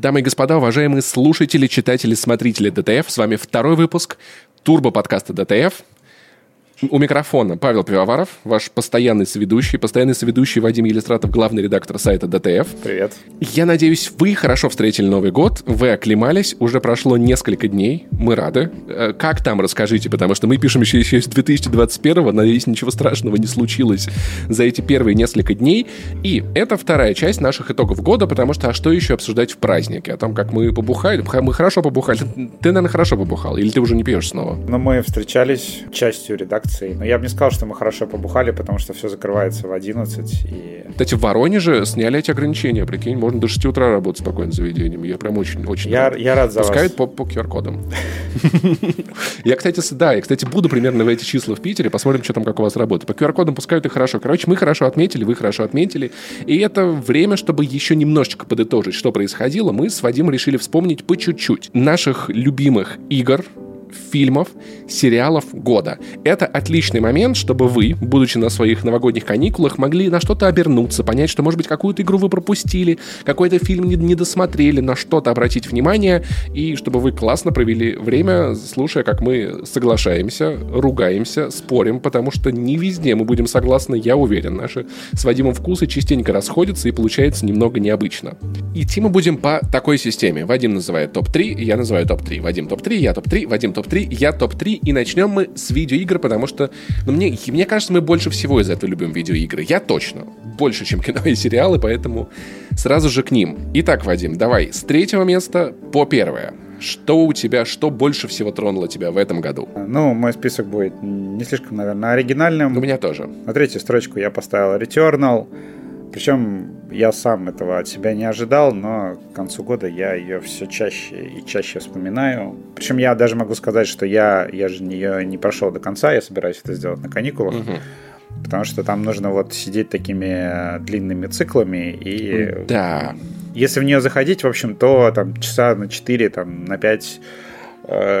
Дамы и господа, уважаемые слушатели, читатели, смотрители DTF, с вами второй выпуск турбо-подкаста DTF. У микрофона Павел Пивоваров, ваш постоянный соведущий, постоянный соведущий Вадим Елистратов, главный редактор сайта DTF. Привет. Я надеюсь, вы хорошо встретили Новый год, вы оклемались, уже прошло несколько дней, мы рады. Э, как там, расскажите, потому что мы пишем еще, еще с 2021 надеюсь, ничего страшного не случилось за эти первые несколько дней. И это вторая часть наших итогов года, потому что а что еще обсуждать в празднике? О том, как мы побухали. Мы хорошо побухали. Ты, наверное, хорошо побухал, или ты уже не пьешь снова? Но мы встречались частью редакции акций. Но я бы не сказал, что мы хорошо побухали, потому что все закрывается в 11. И... Кстати, в Воронеже сняли эти ограничения, прикинь, можно до 6 утра работать спокойно заведением. Я прям очень, очень я, рад. Я рад за Пускают вас. по, по QR-кодам. Я, кстати, да, я, кстати, буду примерно в эти числа в Питере, посмотрим, что там, как у вас работает. По QR-кодам пускают и хорошо. Короче, мы хорошо отметили, вы хорошо отметили. И это время, чтобы еще немножечко подытожить, что происходило. Мы с Вадимом решили вспомнить по чуть-чуть наших любимых игр, фильмов, сериалов года. Это отличный момент, чтобы вы, будучи на своих новогодних каникулах, могли на что-то обернуться, понять, что, может быть, какую-то игру вы пропустили, какой-то фильм не, досмотрели, на что-то обратить внимание, и чтобы вы классно провели время, слушая, как мы соглашаемся, ругаемся, спорим, потому что не везде мы будем согласны, я уверен. Наши с Вадимом вкусы частенько расходятся, и получается немного необычно. Идти мы будем по такой системе. Вадим называет топ-3, я называю топ-3. Вадим топ-3, я топ-3, Вадим топ топ-3, я топ-3, и начнем мы с видеоигр, потому что, ну, мне, мне кажется, мы больше всего из этого любим видеоигры. Я точно. Больше, чем кино и сериалы, поэтому сразу же к ним. Итак, Вадим, давай, с третьего места по первое. Что у тебя, что больше всего тронуло тебя в этом году? Ну, мой список будет не слишком, наверное, оригинальным. У меня тоже. На третью строчку я поставил Returnal. Причем я сам этого от себя не ожидал, но к концу года я ее все чаще и чаще вспоминаю. Причем я даже могу сказать, что я, я же ее не прошел до конца, я собираюсь это сделать на каникулах. Угу. Потому что там нужно вот сидеть такими длинными циклами и... Да. Если в нее заходить, в общем, то там часа на 4, там, на 5 Э,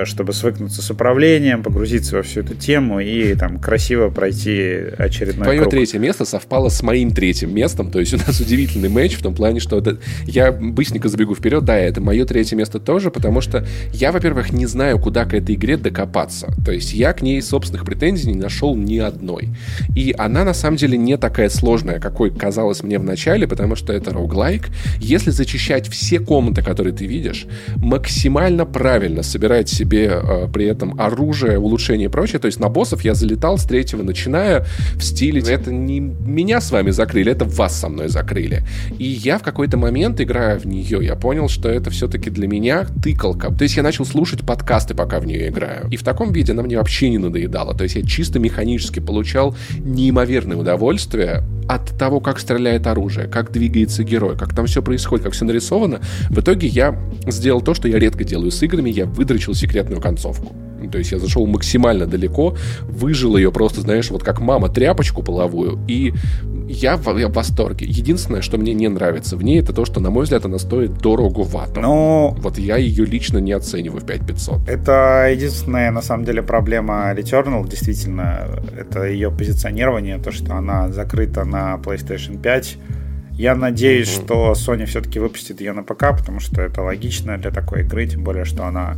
чтобы свыкнуться с управлением, погрузиться во всю эту тему и там красиво пройти очередной Твое круг. третье место совпало с моим третьим местом, то есть у нас удивительный матч в том плане, что это, я быстренько забегу вперед, да, это мое третье место тоже, потому что я, во-первых, не знаю, куда к этой игре докопаться, то есть я к ней собственных претензий не нашел ни одной, и она на самом деле не такая сложная, какой казалось мне в начале, потому что это роуглайк, если зачищать все комнаты, которые ты видишь, максимально правильно собирать собирать себе э, при этом оружие, улучшение и прочее. То есть на боссов я залетал с третьего, начиная в стиле «это не меня с вами закрыли, это вас со мной закрыли». И я в какой-то момент, играя в нее, я понял, что это все-таки для меня тыкалка. То есть я начал слушать подкасты, пока в нее играю. И в таком виде она мне вообще не надоедала. То есть я чисто механически получал неимоверное удовольствие от того, как стреляет оружие, как двигается герой, как там все происходит, как все нарисовано. В итоге я сделал то, что я редко делаю с играми, я выдрочил вытащил секретную концовку. То есть я зашел максимально далеко, выжил ее просто, знаешь, вот как мама тряпочку половую, и я в, я в восторге. Единственное, что мне не нравится в ней, это то, что, на мой взгляд, она стоит дороговато. Но... Вот я ее лично не оцениваю в 5500. Это единственная, на самом деле, проблема Returnal, действительно, это ее позиционирование, то, что она закрыта на PlayStation 5, я надеюсь, mm-hmm. что Sony все-таки выпустит ее на ПК, потому что это логично для такой игры, тем более, что она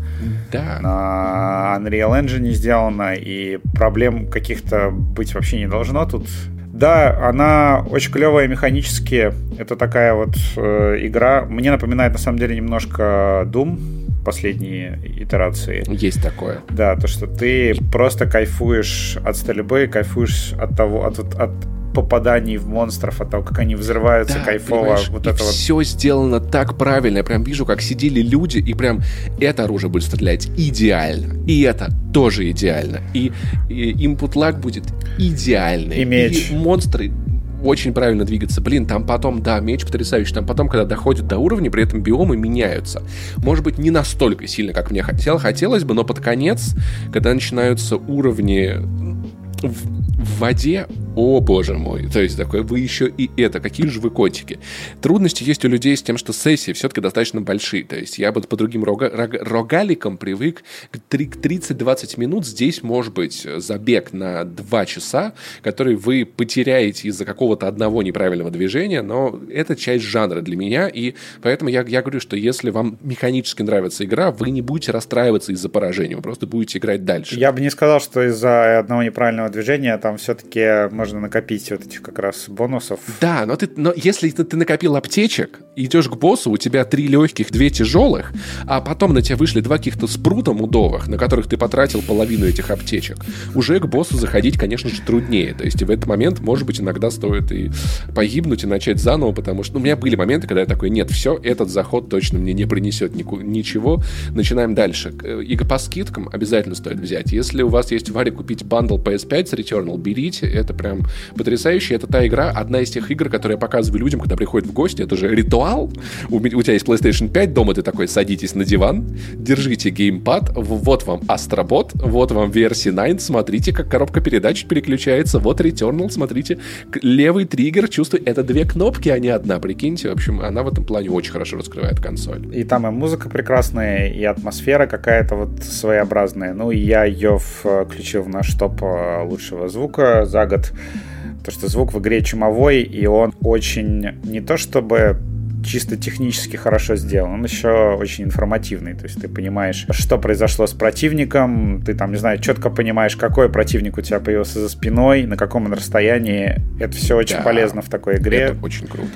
да. на Unreal Engine сделана, и проблем каких-то быть вообще не должно тут. Да, она очень клевая механически. Это такая вот э, игра. Мне напоминает на самом деле немножко Doom последние итерации. Есть такое. Да, то, что ты просто кайфуешь от стрельбы, кайфуешь от того, от, от попаданий в монстров, от того, как они взрываются да, кайфово. Вот и это все вот. сделано так правильно. Я прям вижу, как сидели люди, и прям это оружие будет стрелять идеально. И это тоже идеально. И, и input lag будет идеальный. И меч. И монстры очень правильно двигаться. Блин, там потом, да, меч потрясающий. Там потом, когда доходит до уровня, при этом биомы меняются. Может быть, не настолько сильно, как мне хотел, хотелось бы, но под конец, когда начинаются уровни в, воде, о боже мой. То есть такое, вы еще и это, какие же вы котики. Трудности есть у людей с тем, что сессии все-таки достаточно большие. То есть я бы по другим рога, рога, рогаликам привык к 30-20 минут. Здесь может быть забег на 2 часа, который вы потеряете из-за какого-то одного неправильного движения, но это часть жанра для меня, и поэтому я, я говорю, что если вам механически нравится игра, вы не будете расстраиваться из-за поражения, вы просто будете играть дальше. Я бы не сказал, что из-за одного неправильного движения там все-таки можно накопить вот этих как раз бонусов. Да, но, ты, но если ты, ты накопил аптечек, идешь к боссу, у тебя три легких, две тяжелых, а потом на тебя вышли два каких-то спрута мудовых, на которых ты потратил половину этих аптечек, уже к боссу заходить, конечно же, труднее. То есть в этот момент, может быть, иногда стоит и погибнуть, и начать заново, потому что ну, у меня были моменты, когда я такой, нет, все, этот заход точно мне не принесет ничего, начинаем дальше. И по скидкам обязательно стоит взять. Если у вас есть вариант купить bundle PS5 с Returnal, берите, это прям потрясающе. Это та игра, одна из тех игр, которые я показываю людям, когда приходят в гости. Это же ритуал. У, у тебя есть PlayStation 5 дома, ты такой, садитесь на диван, держите геймпад, вот вам Astro Bot, вот вам версия 9, смотрите, как коробка передач переключается, вот Returnal, смотрите, левый триггер, чувствую, это две кнопки, а не одна, прикиньте. В общем, она в этом плане очень хорошо раскрывает консоль. И там и музыка прекрасная, и атмосфера какая-то вот своеобразная. Ну, и я ее включил в наш топ э, лучшего звука за год. То, что звук в игре чумовой, и он очень не то чтобы чисто технически хорошо сделан, он еще очень информативный. То есть ты понимаешь, что произошло с противником, ты там, не знаю, четко понимаешь, какой противник у тебя появился за спиной, на каком он расстоянии. Это все очень да, полезно в такой игре. Это очень круто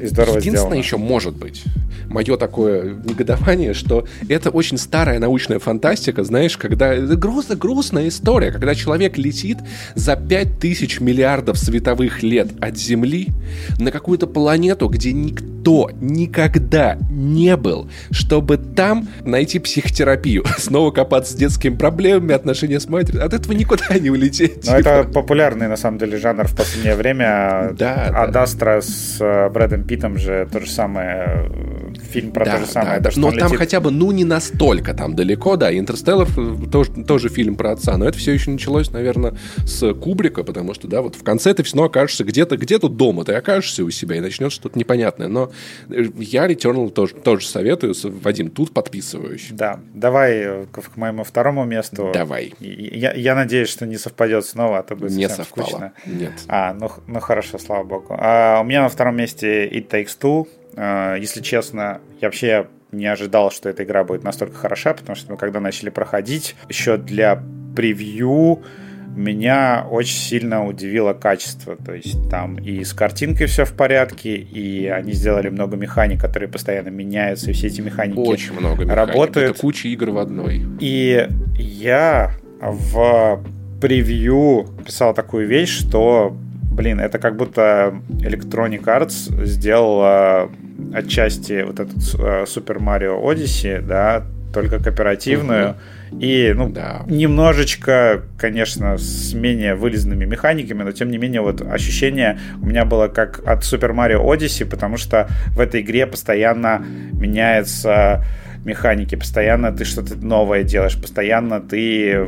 и здорово Единственное сделано. еще может быть мое такое негодование, что это очень старая научная фантастика, знаешь, когда это грустная, грустная история, когда человек летит за 5000 миллиардов световых лет от Земли на какую-то планету, где никто никогда не был, чтобы там найти психотерапию, снова копаться с детскими проблемами, отношения с матерью. От этого никуда не улететь. Ну, это популярный, на самом деле, жанр в последнее время. Да, Адастра да. с э, Брэдом Питом же то же самое э, фильм про да, то же самое. Да, да. Но там летит... хотя бы, ну, не настолько там далеко, да. Интерстеллар э, тоже, тоже фильм про отца, но это все еще началось, наверное, с Кубрика, потому что, да, вот в конце ты все равно окажешься где-то, где-то дома, ты окажешься у себя и начнешь что-то непонятное. Но я Returnal тоже, тоже советую, Вадим, тут подписываюсь. Да, давай к, к моему второму месту. Давай. Я, я надеюсь, что не совпадет снова, а то будет не совпало. скучно. Нет. А, ну, ну хорошо, слава богу. А, у меня на втором месте It Takes Two. А, если честно, я вообще не ожидал, что эта игра будет настолько хороша, потому что мы когда начали проходить, еще для превью меня очень сильно удивило качество. То есть там и с картинкой все в порядке, и они сделали много механик, которые постоянно меняются, и все эти механики очень много механик. работают. Это куча игр в одной. И я в превью писал такую вещь, что блин, это как будто Electronic Arts сделала отчасти вот этот uh, Super Mario Odyssey, да, только кооперативную. Угу. И, ну, да. немножечко, конечно, с менее вылезанными механиками, но тем не менее, вот ощущение у меня было как от Super Mario Odyssey, потому что в этой игре постоянно меняются механики, постоянно ты что-то новое делаешь, постоянно ты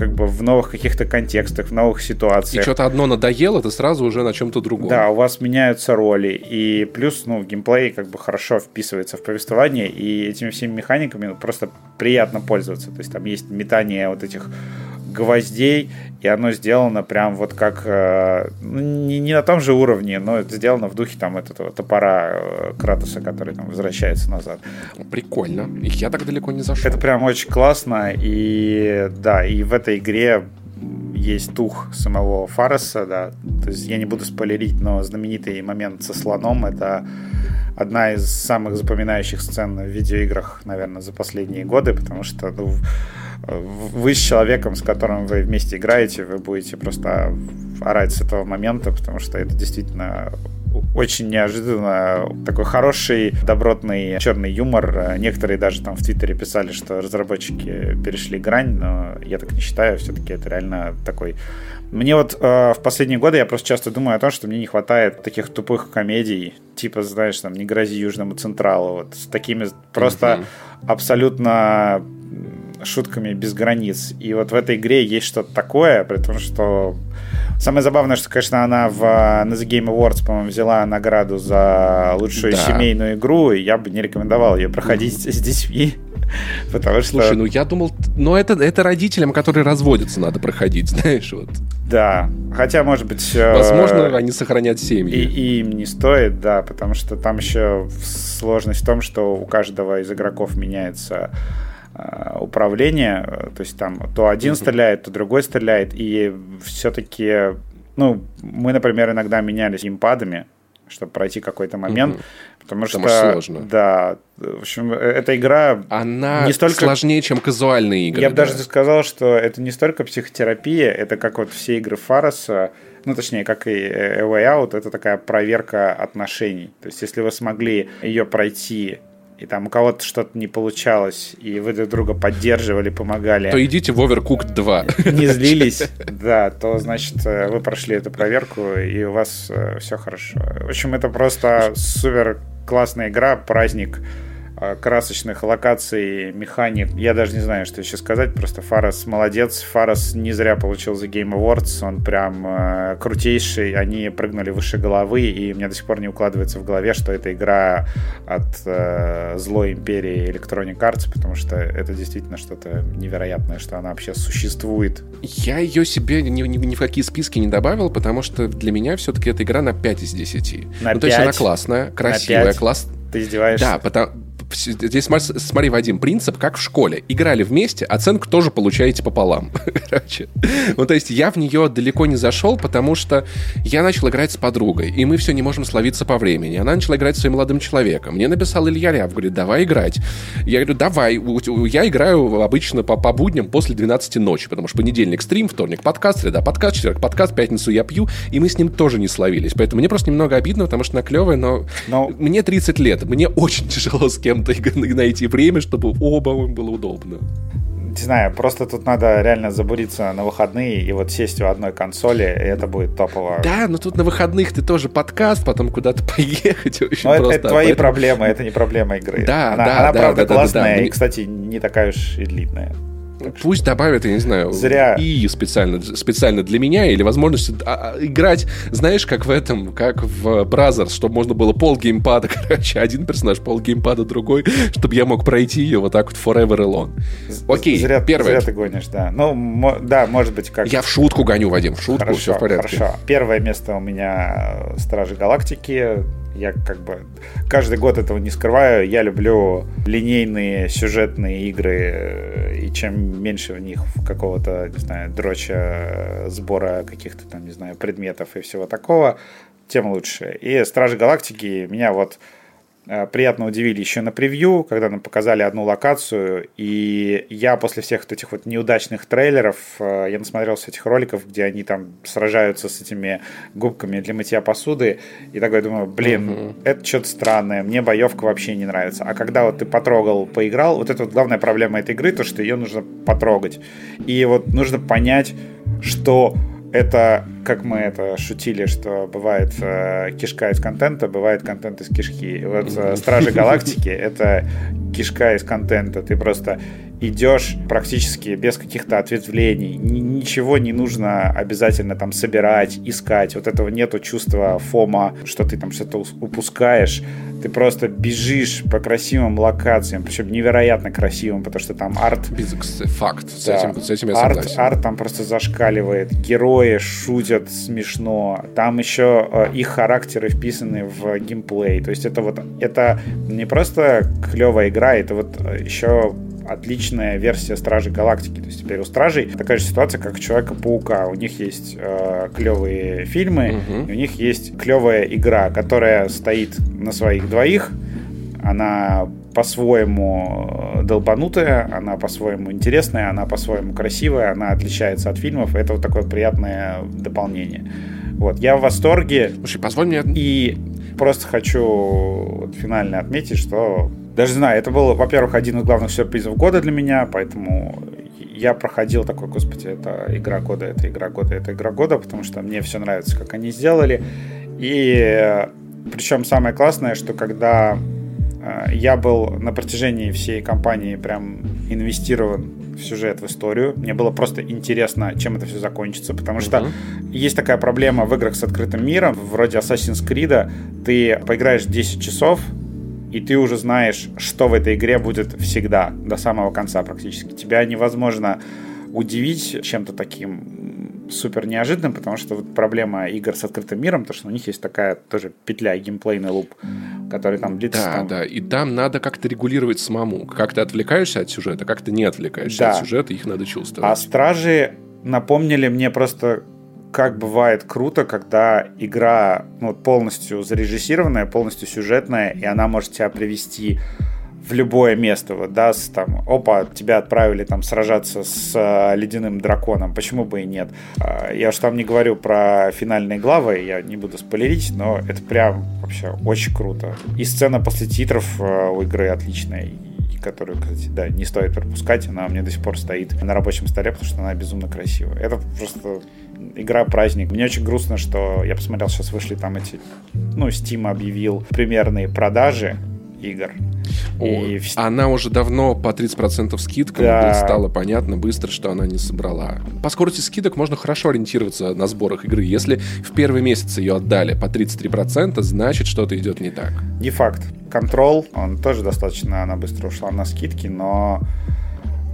как бы в новых каких-то контекстах, в новых ситуациях. И что-то одно надоело, ты сразу уже на чем-то другом. Да, у вас меняются роли. И плюс, ну, геймплей как бы хорошо вписывается в повествование, и этими всеми механиками просто приятно пользоваться. То есть там есть метание вот этих гвоздей, и оно сделано прям вот как э, ну, не, не на том же уровне, но это сделано в духе там этого топора э, Кратоса, который там возвращается назад. Прикольно. Я так далеко не зашел. Это прям очень классно, и да, и в этой игре есть тух самого Фареса, да, то есть я не буду спойлерить, но знаменитый момент со слоном это одна из самых запоминающих сцен в видеоиграх, наверное, за последние годы, потому что ну, вы с человеком, с которым вы вместе играете, вы будете просто орать с этого момента, потому что это действительно очень неожиданно такой хороший, добротный черный юмор. Некоторые даже там в Твиттере писали, что разработчики перешли грань, но я так не считаю. Все-таки это реально такой... Мне вот э, в последние годы я просто часто думаю о том, что мне не хватает таких тупых комедий, типа, знаешь, там, «Не грози Южному Централу», вот с такими просто mm-hmm. абсолютно шутками без границ. И вот в этой игре есть что-то такое, при том, что Самое забавное, что, конечно, она в, на The Game Awards, по-моему, взяла награду за лучшую да. семейную игру, и я бы не рекомендовал ее проходить mm-hmm. с детьми. Потому что... Слушай, ну я думал, ну это, это родителям, которые разводятся, надо проходить, знаешь, вот. Да, хотя, может быть... Э, Возможно, э, они сохранят семьи. И, и им не стоит, да, потому что там еще сложность в том, что у каждого из игроков меняется э, управление, то есть там то один стреляет, то другой стреляет, и все-таки, ну, мы, например, иногда менялись импадами, чтобы пройти какой-то момент, mm потому что сложно. да, в общем, эта игра она не столько сложнее, чем казуальные игры. Я бы да. даже сказал, что это не столько психотерапия, это как вот все игры Фароса, ну точнее, как и A Way Out, это такая проверка отношений. То есть, если вы смогли ее пройти и там у кого-то что-то не получалось, и вы друг друга поддерживали, помогали. То идите в Overcooked 2. Не злились, да, то, значит, э, вы прошли эту проверку, и у вас э, все хорошо. В общем, это просто супер классная игра, праздник красочных локаций, механик. Я даже не знаю, что еще сказать. Просто Фарас молодец. Фарас не зря получил за Game Awards. Он прям э, крутейший. Они прыгнули выше головы, и мне до сих пор не укладывается в голове, что это игра от э, злой империи Electronic Arts, потому что это действительно что-то невероятное, что она вообще существует. Я ее себе ни, ни, ни в какие списки не добавил, потому что для меня все-таки эта игра на 5 из 10. На ну, 5? то есть она классная, красивая, классная. Ты издеваешься? Да, потому, здесь смотри, Вадим, принцип как в школе. Играли вместе, оценку тоже получаете пополам. Короче. Ну, то есть я в нее далеко не зашел, потому что я начал играть с подругой, и мы все не можем словиться по времени. Она начала играть с своим молодым человеком. Мне написал Илья Ряб, говорит, давай играть. Я говорю, давай. Я играю обычно по, по будням после 12 ночи, потому что понедельник стрим, вторник подкаст, среда подкаст, четверг подкаст, пятницу я пью, и мы с ним тоже не словились. Поэтому мне просто немного обидно, потому что она клевая, но, но... мне 30 лет, мне очень тяжело с кем кем-то найти время, чтобы оба было удобно. Не знаю, просто тут надо реально забуриться на выходные и вот сесть у одной консоли, и это будет топово. Да, но тут на выходных ты тоже подкаст, потом куда-то поехать. Но это, это твои проблемы, это не проблема игры. Да, она, да, она да, правда да, классная да, да. и, кстати, не такая уж и длинная. Пусть добавят, я не знаю, Зря. и специально, специально для меня, или возможность а, а, играть, знаешь, как в этом, как в Brothers, чтобы можно было пол геймпада, короче, один персонаж, пол геймпада другой, чтобы я мог пройти ее вот так вот forever alone. Окей, зря, первое. Зря ты гонишь, да. Ну, да, может быть, как... Я в шутку гоню, Вадим, в шутку, хорошо, все в порядке. Хорошо, первое место у меня Стражи Галактики, я как бы каждый год этого не скрываю. Я люблю линейные сюжетные игры, и чем меньше в них какого-то, не знаю, дроча, сбора каких-то там, не знаю, предметов и всего такого, тем лучше. И Стражи Галактики меня вот Э, приятно удивили еще на превью, когда нам показали одну локацию, и я после всех вот этих вот неудачных трейлеров, э, я насмотрелся этих роликов, где они там сражаются с этими губками для мытья посуды, и такой думаю, блин, угу. это что-то странное, мне боевка вообще не нравится. А когда вот ты потрогал, поиграл, вот это вот главная проблема этой игры, то, что ее нужно потрогать. И вот нужно понять, что это, как мы это шутили, что бывает э, кишка из контента, бывает контент из кишки. Вот э, Стражи Галактики — это кишка из контента. Ты просто идешь практически без каких-то ответвлений. Ничего не нужно обязательно там собирать, искать. Вот этого нету чувства фома, что ты там что-то упускаешь. Ты просто бежишь по красивым локациям, причем невероятно красивым, потому что там арт... Факт. Да. С, этим, с этим я арт, согласен. Арт там просто зашкаливает. Герои шутят смешно. Там еще э, их характеры вписаны в геймплей. То есть это вот... Это не просто клевая игра, это вот еще отличная версия Стражей Галактики. То есть теперь у Стражей такая же ситуация, как у Человека-паука. У них есть э, клевые фильмы, Мгм. и у них есть клевая игра, которая стоит на своих двоих. Она по-своему э, долбанутая, она по-своему интересная, она по-своему красивая, она отличается от фильмов. Это вот такое приятное дополнение. Вот. Я в восторге. Слушай, позволь мне... И просто хочу вот финально отметить, что даже знаю, это был, во-первых, один из главных сюрпризов года для меня, поэтому я проходил такой, господи, это игра года, это игра года, это игра года, потому что мне все нравится, как они сделали. И причем самое классное, что когда Э, я был на протяжении всей кампании прям инвестирован в сюжет, в историю. Мне было просто интересно, чем это все закончится, потому что uh-huh. есть такая проблема в играх с открытым миром, вроде Assassin's Creed, ты поиграешь 10 часов, и ты уже знаешь, что в этой игре будет всегда, до самого конца практически. Тебя невозможно удивить чем-то таким супер неожиданным, потому что вот проблема игр с открытым миром, то что у них есть такая тоже петля, геймплейный луп, который там длится. Да, там... да, и там надо как-то регулировать самому. Как ты отвлекаешься от сюжета, как ты не отвлекаешься да. от сюжета, их надо чувствовать. А стражи напомнили мне просто как бывает круто, когда игра ну, полностью зарежиссированная, полностью сюжетная, и она может тебя привести в любое место, вот, да, с, там, опа, тебя отправили там сражаться с э, ледяным драконом, почему бы и нет. Э, я уж там не говорю про финальные главы, я не буду спойлерить, но это прям вообще очень круто. И сцена после титров э, у игры отличная, которую, кстати, да, не стоит пропускать, она у меня до сих пор стоит на рабочем столе, потому что она безумно красивая. Это просто игра праздник. Мне очень грустно, что я посмотрел, сейчас вышли там эти, ну, Steam объявил примерные продажи игр. О, и... Она уже давно по 30% скидкам, да. стало понятно быстро, что она не собрала. По скорости скидок можно хорошо ориентироваться на сборах игры. Если в первый месяц ее отдали по 33%, значит что-то идет не так. Не факт. Control, он тоже достаточно, она быстро ушла на скидки, но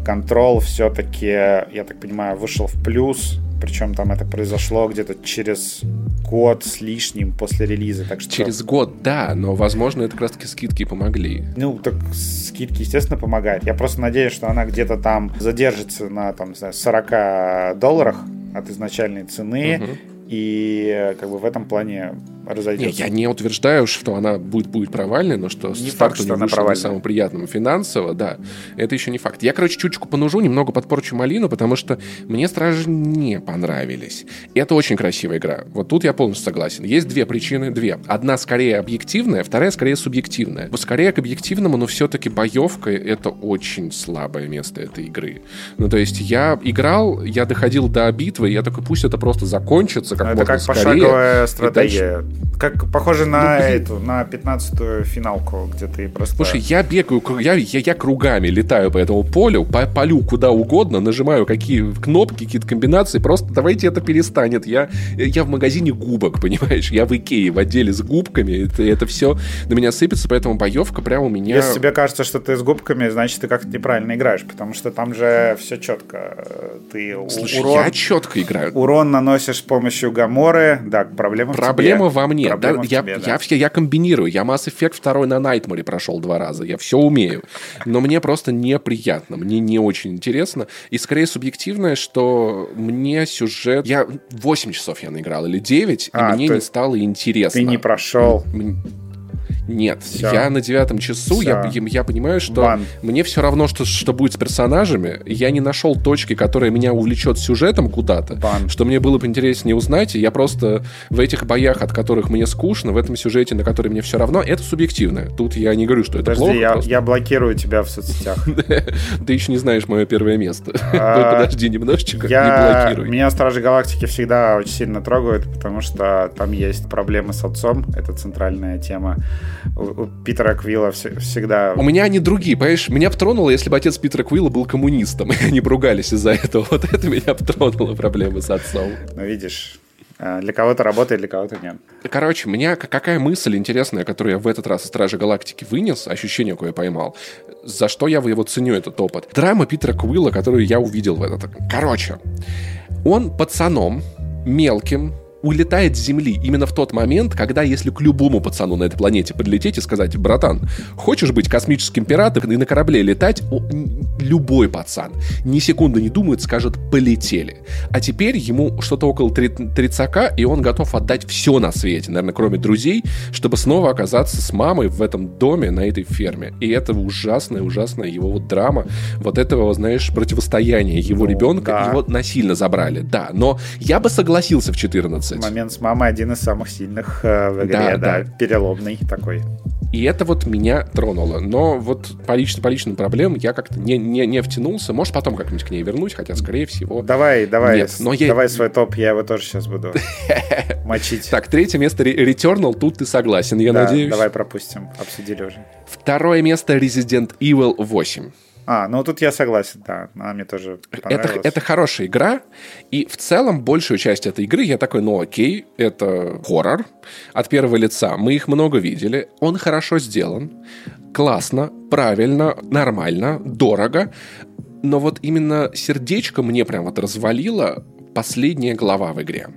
Control все-таки, я так понимаю, вышел в плюс причем там это произошло где-то через год с лишним после релиза. Так что... Через год, да, но, возможно, это как раз-таки скидки помогли. Ну, так скидки, естественно, помогают. Я просто надеюсь, что она где-то там задержится на, там, не знаю, 40 долларах от изначальной цены. Угу и как бы в этом плане разойдется. Не, я не утверждаю, что она будет, будет провальной, но что не старт факт, что она провальная. самым приятным финансово, да, это еще не факт. Я, короче, чуточку понужу, немного подпорчу малину, потому что мне Стражи не понравились. Это очень красивая игра. Вот тут я полностью согласен. Есть две причины, две. Одна скорее объективная, вторая скорее субъективная. Скорее к объективному, но все-таки боевка — это очень слабое место этой игры. Ну, то есть я играл, я доходил до битвы, я такой, пусть это просто закончится, как Это как скорее. пошаговая стратегия. Дальше... Как похоже на ну, эту, на 15-ю финалку, где ты просто... Слушай, я бегаю, я, я, я кругами летаю по этому полю, по полю куда угодно, нажимаю какие кнопки, какие-то комбинации, просто давайте это перестанет. Я, я в магазине губок, понимаешь? Я в Икее в отделе с губками, это, это все на меня сыпется, поэтому боевка прям у меня... Если тебе кажется, что ты с губками, значит, ты как-то неправильно играешь, потому что там же все четко. Ты Слушай, урон, я четко играю. Урон наносишь с помощью Гаморы, да, проблема в Проблема тебе. Мне. Проблема да, я, тебе, да. я, я, я комбинирую. Я Mass Effect 2 на Найтморе прошел два раза. Я все умею. Но мне просто неприятно. Мне не очень интересно. И скорее субъективное, что мне сюжет... Я 8 часов я наиграл или 9, а, и мне не стало интересно. Ты не прошел. Нет, все. я на девятом часу, я, я понимаю, что Бан. мне все равно, что, что будет с персонажами. Я не нашел точки, которая меня увлечет сюжетом куда-то, Бан. что мне было бы интереснее узнать. И я просто в этих боях, от которых мне скучно, в этом сюжете, на который мне все равно, это субъективно. Тут я не говорю, что это Подожди, плохо. Я, просто... я блокирую тебя в соцсетях. Ты еще не знаешь мое первое место. А, Подожди немножечко, не блокируй. Меня Стражи Галактики всегда очень сильно трогают, потому что там есть проблемы с отцом. Это центральная тема у Питера Квилла всегда... У меня они другие, понимаешь? Меня бы тронуло, если бы отец Питера Квилла был коммунистом, и они бругались из-за этого. Вот это меня бы тронуло, проблемы с отцом. Ну, видишь, э, для кого-то работает, для кого-то нет. Короче, у меня какая мысль интересная, которую я в этот раз из Стражи Галактики вынес, ощущение, какое я поймал, за что я его ценю, этот опыт. Драма Питера Квилла, которую я увидел в этот... Короче, он пацаном, мелким, улетает с Земли именно в тот момент, когда если к любому пацану на этой планете подлететь и сказать, братан, хочешь быть космическим пиратом и на корабле летать, любой пацан, ни секунды не думает, скажет, полетели. А теперь ему что-то около 30 и он готов отдать все на свете, наверное, кроме друзей, чтобы снова оказаться с мамой в этом доме, на этой ферме. И это ужасная, ужасная его вот драма, вот этого, знаешь, противостояния его ну, ребенка, да. его насильно забрали, да. Но я бы согласился в 14. 15. Момент с мамой один из самых сильных э, в игре, да, да, да, переломный такой. И это вот меня тронуло. Но вот по, лично, по личным проблемам я как-то не, не, не втянулся. Может, потом как-нибудь к ней вернусь, хотя, скорее всего... Давай, давай, нет. Но я... давай свой топ, я его тоже сейчас буду мочить. Так, третье место Returnal, тут ты согласен, я надеюсь. давай пропустим, обсудили уже. Второе место Resident Evil 8. А, ну тут я согласен, да, она мне тоже понравилась. Это, это хорошая игра, и в целом большую часть этой игры я такой, ну окей, это хоррор от первого лица. Мы их много видели, он хорошо сделан, классно, правильно, нормально, дорого, но вот именно сердечко мне прям вот развалило последняя глава в игре.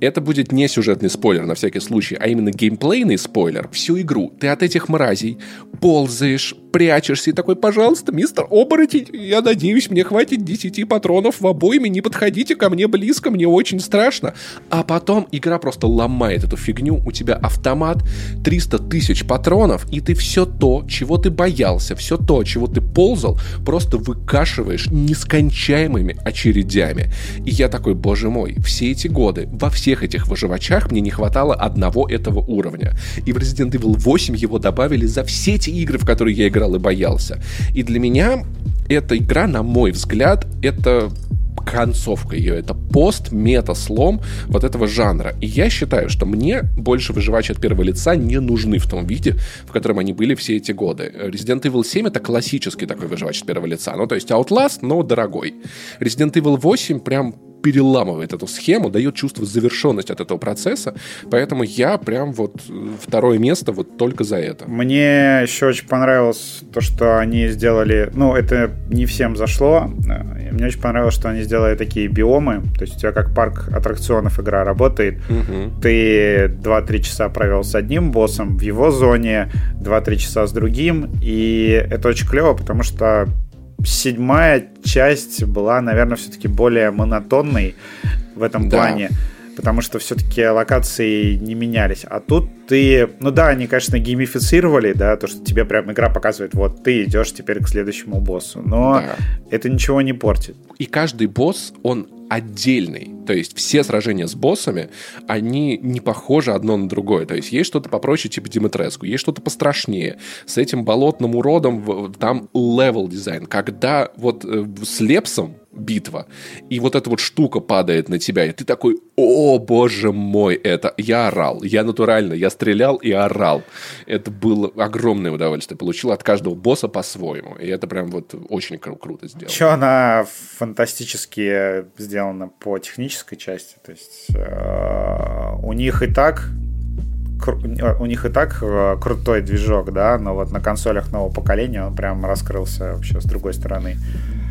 Это будет не сюжетный спойлер на всякий случай, а именно геймплейный спойлер. Всю игру ты от этих мразей ползаешь, прячешься и такой, пожалуйста, мистер оборотень, я надеюсь, мне хватит 10 патронов в обойме, не подходите ко мне близко, мне очень страшно. А потом игра просто ломает эту фигню, у тебя автомат, 300 тысяч патронов, и ты все то, чего ты боялся, все то, чего ты ползал, просто выкашиваешь нескончаемыми очередями. И я такой, боже мой, все эти годы во всех этих выживачах мне не хватало одного этого уровня. И в Resident Evil 8 его добавили за все те игры, в которые я играл и боялся. И для меня эта игра, на мой взгляд, это концовка ее. Это пост-мета-слом вот этого жанра. И я считаю, что мне больше выживачи от первого лица не нужны в том виде, в котором они были все эти годы. Resident Evil 7 это классический такой выживач от первого лица. Ну, то есть Outlast, но дорогой. Resident Evil 8 прям переламывает эту схему, дает чувство завершенности от этого процесса. Поэтому я прям вот второе место вот только за это. Мне еще очень понравилось то, что они сделали... Ну, это не всем зашло. Мне очень понравилось, что они сделали такие биомы. То есть у тебя как парк аттракционов игра работает. Угу. Ты 2-3 часа провел с одним боссом в его зоне, 2-3 часа с другим. И это очень клево, потому что седьмая часть была, наверное, все-таки более монотонной в этом да. плане, потому что все-таки локации не менялись. А тут ты, ну да, они, конечно, геймифицировали, да, то, что тебе прям игра показывает, вот ты идешь теперь к следующему боссу, но да. это ничего не портит. И каждый босс, он отдельный. То есть все сражения с боссами, они не похожи одно на другое. То есть есть что-то попроще, типа Димитреску, есть что-то пострашнее. С этим болотным уродом там level design. Когда вот э, с Лепсом битва, и вот эта вот штука падает на тебя, и ты такой, о, боже мой, это... Я орал, я натурально, я стрелял и орал. Это было огромное удовольствие. Получил от каждого босса по-своему. И это прям вот очень кру- круто сделано. Еще она фантастически сделана по технической части. То есть э, у них и так у них и так э, крутой движок, да, но вот на консолях нового поколения он прям раскрылся вообще с другой стороны.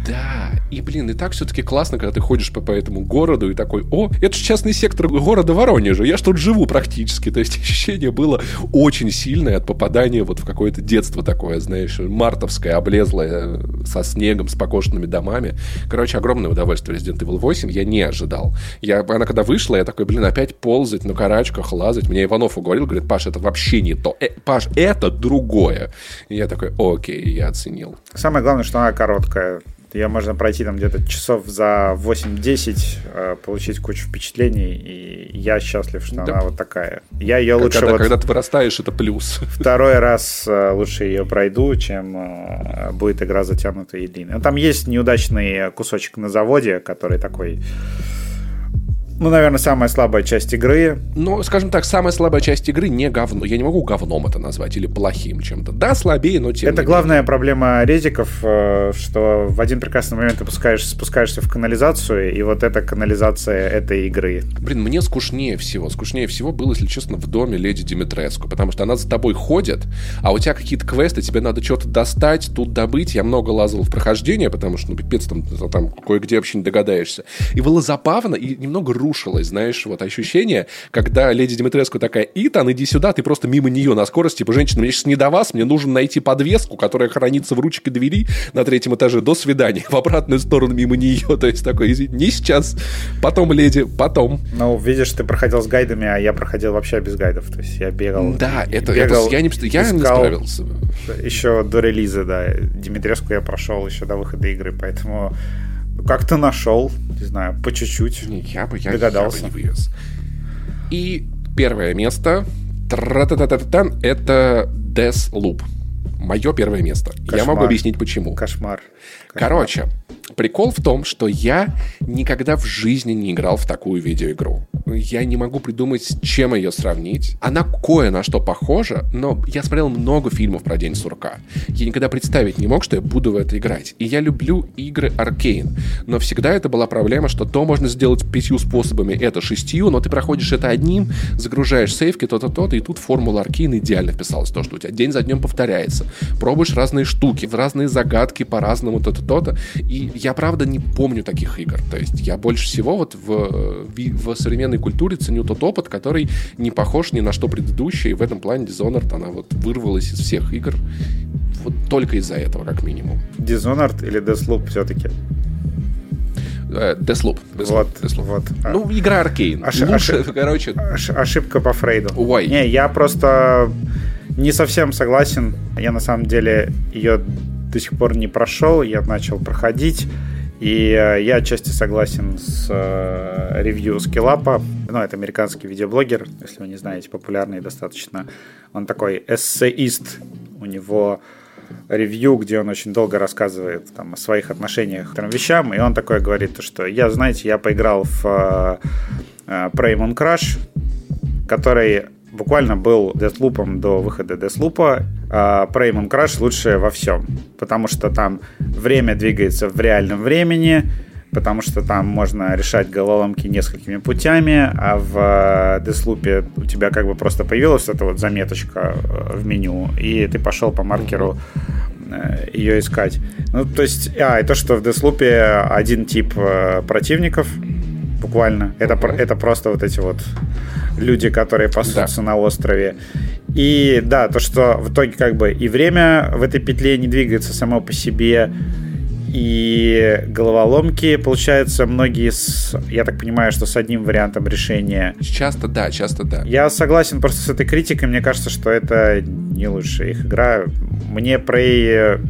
Да, и, блин, и так все-таки классно, когда ты ходишь по, по этому городу и такой, о, это же частный сектор города Воронежа, я ж тут живу практически. То есть ощущение было очень сильное от попадания вот в какое-то детство такое, знаешь, мартовское, облезлое, со снегом, с покошенными домами. Короче, огромное удовольствие Resident Evil 8 я не ожидал. Я, она когда вышла, я такой, блин, опять ползать на карачках, лазать. Мне Иванов уговорил, говорит, Паш, это вообще не то. Э, Паш, это другое. И я такой, окей, я оценил. Самое главное, что она короткая. Ее можно пройти там где-то часов за 8-10, э, получить кучу впечатлений, и я счастлив, что да. она вот такая. Я ее лучше... Когда, вот когда ты вырастаешь, это плюс. Второй раз э, лучше ее пройду, чем э, будет игра затянутая и длинная. Там есть неудачный кусочек на заводе, который такой ну, наверное, самая слабая часть игры. Ну, скажем так, самая слабая часть игры не говно. Я не могу говном это назвать или плохим чем-то. Да, слабее, но тем Это главная менее. проблема резиков, э, что в один прекрасный момент ты пускаешь, спускаешься в канализацию, и вот эта канализация этой игры. Блин, мне скучнее всего. Скучнее всего было, если честно, в доме леди Димитреску, потому что она за тобой ходит, а у тебя какие-то квесты, тебе надо что-то достать, тут добыть. Я много лазал в прохождение, потому что, ну, пипец, там, там кое-где вообще не догадаешься. И было забавно и немного рушилось, знаешь, вот ощущение, когда леди Димитреску такая, Итан, иди сюда, ты просто мимо нее на скорости, типа, женщина, мне сейчас не до вас, мне нужно найти подвеску, которая хранится в ручке двери на третьем этаже, до свидания, в обратную сторону мимо нее, то есть такой, не сейчас, потом, леди, потом. Ну, видишь, ты проходил с гайдами, а я проходил вообще без гайдов, то есть я бегал. Да, это, бегал, это я, не, я не справился. Еще до релиза, да, Димитреску я прошел еще до выхода игры, поэтому как ты нашел, не знаю, по чуть-чуть. Не, я бы, я, догадался. Я бы не вывез. И первое место это Deathloop. Мое первое место. Кошмар. Я могу объяснить, почему. Кошмар. Короче, прикол в том, что я никогда в жизни не играл в такую видеоигру. Я не могу придумать, с чем ее сравнить. Она кое на что похожа, но я смотрел много фильмов про День сурка. Я никогда представить не мог, что я буду в это играть. И я люблю игры Аркейн. Но всегда это была проблема, что то можно сделать пятью способами, это шестью, но ты проходишь это одним, загружаешь сейфки, то-то, то-то, и тут формула Аркейн идеально вписалась. То, что у тебя день за днем повторяется. Пробуешь разные штуки, в разные загадки по-разному, то-то, то-то. И я, правда, не помню таких игр. То есть я больше всего вот в, в современной культуре ценю тот опыт, который не похож ни на что предыдущее, и в этом плане Dishonored, она вот вырвалась из всех игр вот только из-за этого, как минимум. Dishonored или Deathloop все-таки? Э, Deathloop. Deathloop, Вот, Deathloop. вот. Ну, игра Аркейн. Оши- Лучше, оши- короче, Ош- ошибка по Фрейду. Ой. Не, я просто не совсем согласен. Я на самом деле ее до сих пор не прошел. Я начал проходить. И э, я отчасти согласен с э, ревью Скиллапа. Ну, это американский видеоблогер, если вы не знаете, популярный достаточно. Он такой эссеист. У него ревью, где он очень долго рассказывает там, о своих отношениях к вещам, и он такое говорит, то, что я, знаете, я поиграл в э, э, Prey Crash, который буквально был Deathloop до выхода Deathloop, а Prey Crash лучше во всем, потому что там время двигается в реальном времени, потому что там можно решать головоломки несколькими путями, а в э, Deathloop у тебя как бы просто появилась эта вот заметочка э, в меню, и ты пошел по маркеру э, ее искать. Ну, то есть, а, и то, что в Deathloop один тип противников, буквально, это, это просто вот эти вот люди, которые пасутся на острове. И да, то, что в итоге как бы и время в этой петле не двигается само по себе, и головоломки, получается, многие с... Я так понимаю, что с одним вариантом решения. часто да, часто да. Я согласен просто с этой критикой. Мне кажется, что это не лучшая их игра. Мне Prey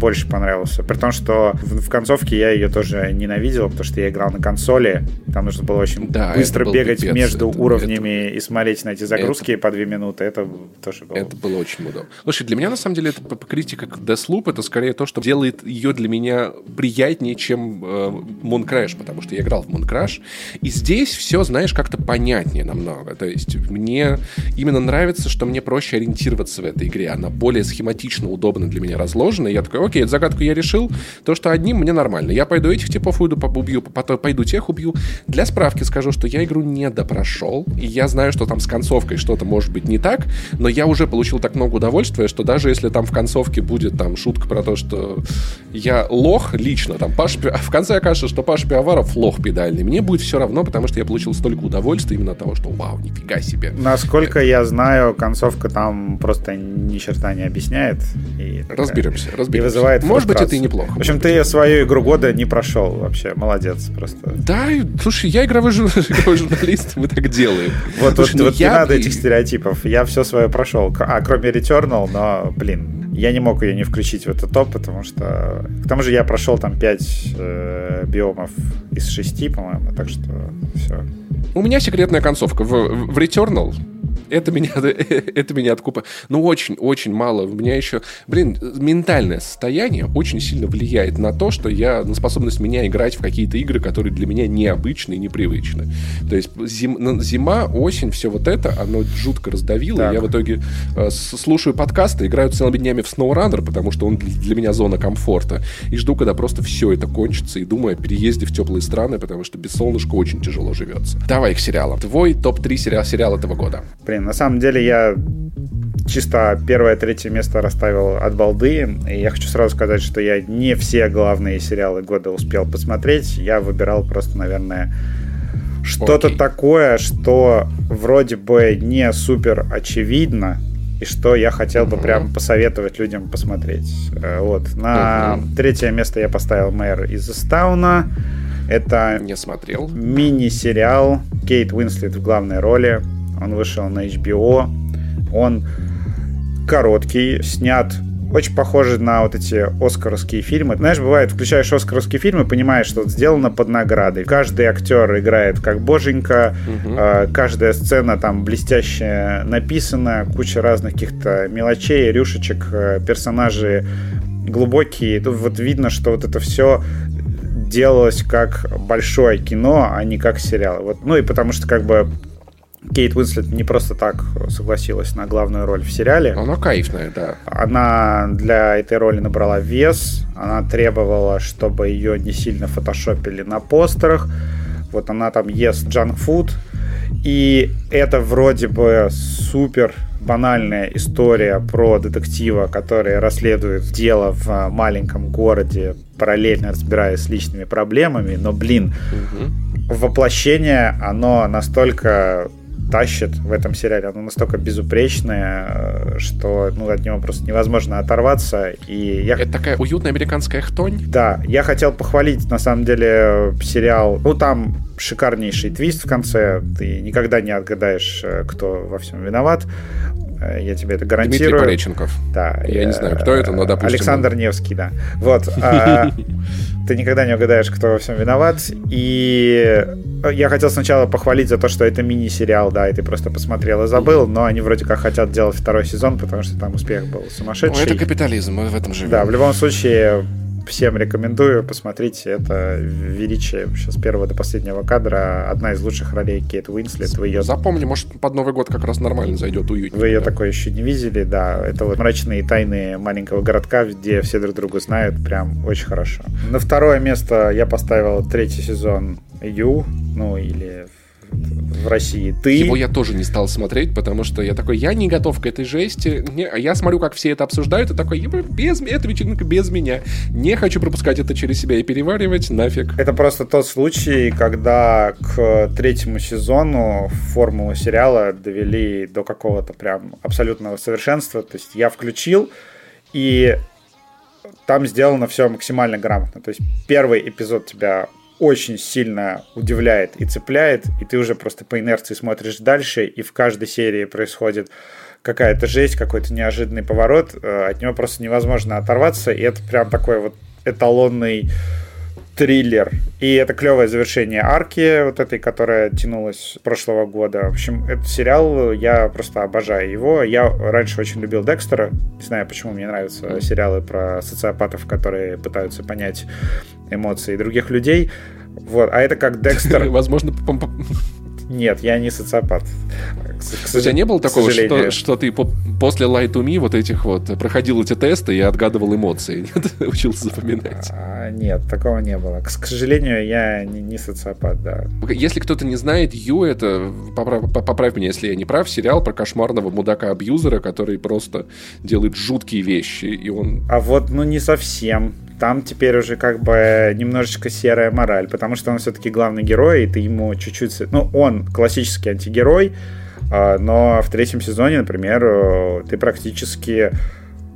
больше понравился. При том, что в, в концовке я ее тоже ненавидел, потому что я играл на консоли. Там нужно было очень Да, быстро это был бегать пипец. между Это- уровнями и смотреть на эти загрузки по две минуты. Это тоже было. Это было очень удобно. Слушай, для меня, на самом деле, это п- критика к Deathloop, это скорее то, что делает ее для меня приятнее, чем э, Moon Crash, потому что я играл в Moon Crash, и здесь все, знаешь, как-то понятнее намного. То есть мне именно нравится, что мне проще ориентироваться в этой игре. Она более схематично, удобно для меня разложена. И я такой, окей, эту загадку я решил, то, что одним мне нормально. Я пойду этих типов уйду, убью, потом пойду тех убью. Для справки скажу, что я игру не допрошел, и я знаю, что там с концовкой что-то может быть не так, но я уже получил так много удовольствия, что даже если там в концовке будет там шутка про то, что я лох лично, там Паш, в конце окажется, что Паша Пиаваров лох педальный, мне будет все равно, потому что я получил столько удовольствия именно от того, что вау, нифига себе. Насколько я знаю, концовка там просто ни черта не объясняет. И такая- Разберемся, И разберемся. Вызывает Может быть, это и неплохо. В общем, ты свою игру года не прошел вообще. Молодец просто. Да, слушай, я игровой, жур- игровой журналист, мы так делаем. Вот, Слушай, вот, ну вот не надо этих стереотипов. Я все свое прошел. А, кроме Returnal, но, блин, я не мог ее не включить в этот топ, потому что... К тому же я прошел там 5 биомов из 6, по-моему, так что все. У меня секретная концовка в, в Returnal. Это меня, это меня откупа. Ну, очень-очень мало. У меня еще... Блин, ментальное состояние очень сильно влияет на то, что я... На способность меня играть в какие-то игры, которые для меня необычны и непривычны. То есть зим- зима, осень, все вот это, оно жутко раздавило. Так. Я в итоге э, слушаю подкасты, играю целыми днями в SnowRunner, потому что он для для меня зона комфорта. И жду, когда просто все это кончится, и думаю о переезде в теплые страны, потому что без солнышка очень тяжело живется. Давай к сериалам. Твой топ-3 сериал, сериал этого года. Блин, на самом деле я чисто первое-третье место расставил от балды. И я хочу сразу сказать, что я не все главные сериалы года успел посмотреть. Я выбирал просто, наверное, что-то Окей. такое, что вроде бы не супер очевидно, и что я хотел бы Мгм. прям посоветовать людям посмотреть. Э, Вот. На Мгм. третье место я поставил «Мэр из Истауна». Это Не смотрел. мини-сериал Кейт Уинслет в главной роли. Он вышел на HBO. Он короткий, снят очень похожи на вот эти оскаровские фильмы. Знаешь, бывает, включаешь оскаровские фильмы, понимаешь, что вот сделано под наградой. Каждый актер играет как боженька, угу. каждая сцена там блестяще написана, куча разных каких-то мелочей, рюшечек, э, персонажи глубокие. Тут вот видно, что вот это все делалось как большое кино, а не как сериал. Вот, ну и потому что как бы Кейт Уинслет не просто так согласилась на главную роль в сериале. Она кайфная, да. Она для этой роли набрала вес. Она требовала, чтобы ее не сильно фотошопили на постерах. Вот она там ест джанк-фуд. И это вроде бы супер банальная история про детектива, который расследует дело в маленьком городе, параллельно разбираясь с личными проблемами, но, блин, угу. воплощение, оно настолько тащит в этом сериале. Оно настолько безупречное, э, что ну, от него просто невозможно оторваться. И я... Это такая уютная американская хтонь? Да, я хотел похвалить, на самом деле, сериал. Ну, там шикарнейший твист в конце. Ты никогда не отгадаешь, э, кто во всем виноват. Э, я тебе это гарантирую. Дмитрий Пореченков. Да. Я, я не знаю, кто это, но, допустим... Александр Невский, да. Вот. А, ты никогда не угадаешь, кто во всем виноват. И я хотел сначала похвалить за то, что это мини-сериал, да, и ты просто посмотрел и забыл, но они вроде как хотят делать второй сезон, потому что там успех был сумасшедший. Ну, это капитализм, мы в этом живем. Да, в любом случае, всем рекомендую, посмотрите, это величие сейчас первого до последнего кадра, одна из лучших ролей Кейт Уинслет. Вы ее... Запомни, может, под Новый год как раз нормально зайдет, уютнее. Вы ее да. такой еще не видели, да, это вот мрачные тайны маленького городка, где все друг друга знают, прям очень хорошо. На второе место я поставил третий сезон Ю, ну или в России. Ты... Его я тоже не стал смотреть, потому что я такой, я не готов к этой жести. Не, я смотрю, как все это обсуждают, и такой, без, эта вечеринка без меня. Не хочу пропускать это через себя и переваривать, нафиг. Это просто тот случай, когда к третьему сезону формулу сериала довели до какого-то прям абсолютного совершенства. То есть я включил, и там сделано все максимально грамотно. То есть первый эпизод тебя очень сильно удивляет и цепляет, и ты уже просто по инерции смотришь дальше, и в каждой серии происходит какая-то жесть, какой-то неожиданный поворот, э, от него просто невозможно оторваться, и это прям такой вот эталонный триллер. И это клевое завершение арки, вот этой, которая тянулась с прошлого года. В общем, этот сериал, я просто обожаю его. Я раньше очень любил Декстера. Не знаю, почему мне нравятся сериалы про социопатов, которые пытаются понять эмоции других людей. Вот, а это как Декстер. Возможно, нет, я не социопат. К, У тебя не было такого, что, что ты по, после Light to Me вот этих вот проходил эти тесты и отгадывал эмоции? Нет? Учился запоминать? А, нет, такого не было. К, к сожалению, я не, не социопат, да. Если кто-то не знает, Ю это, поправь, поправь меня, если я не прав, сериал про кошмарного мудака-абьюзера, который просто делает жуткие вещи, и он... А вот, ну, не совсем там теперь уже как бы немножечко серая мораль, потому что он все-таки главный герой, и ты ему чуть-чуть... Ну, он классический антигерой, а, но в третьем сезоне, например, э, ты практически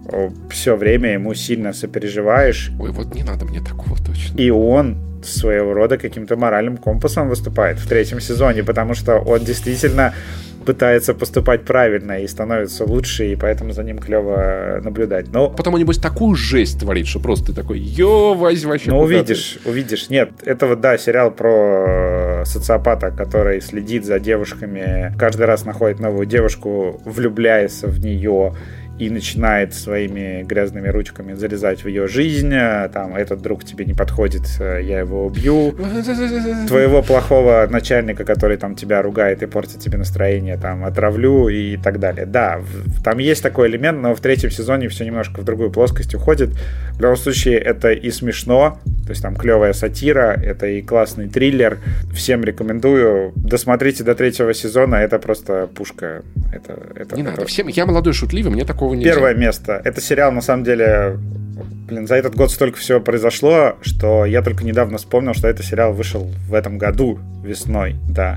э, все время ему сильно сопереживаешь. Ой, вот не надо мне такого точно. И он своего рода каким-то моральным компасом выступает в третьем сезоне, потому что он действительно пытается поступать правильно и становится лучше, и поэтому за ним клево наблюдать. Но... Потом, небось, такую жесть творит, что просто ты такой, ё, возь вообще. Ну, увидишь, ты? увидишь. Нет, это вот, да, сериал про э, социопата, который следит за девушками, каждый раз находит новую девушку, влюбляется в нее, и начинает своими грязными ручками залезать в ее жизнь, э, там, этот друг тебе не подходит, э, я его убью, твоего плохого начальника, который там тебя ругает и портит тебе настроение, там, отравлю и так далее. Да, там есть такой элемент, но в третьем сезоне все немножко в другую плоскость уходит. В любом случае, это и смешно, то есть там клевая сатира, это и классный триллер. Всем рекомендую. Досмотрите до третьего сезона, это просто пушка. Это, это, не это... надо, всем, я молодой шутливый, мне такого такого нельзя. Первое место. Это сериал, на самом деле, блин, за этот год столько всего произошло, что я только недавно вспомнил, что этот сериал вышел в этом году, весной, да.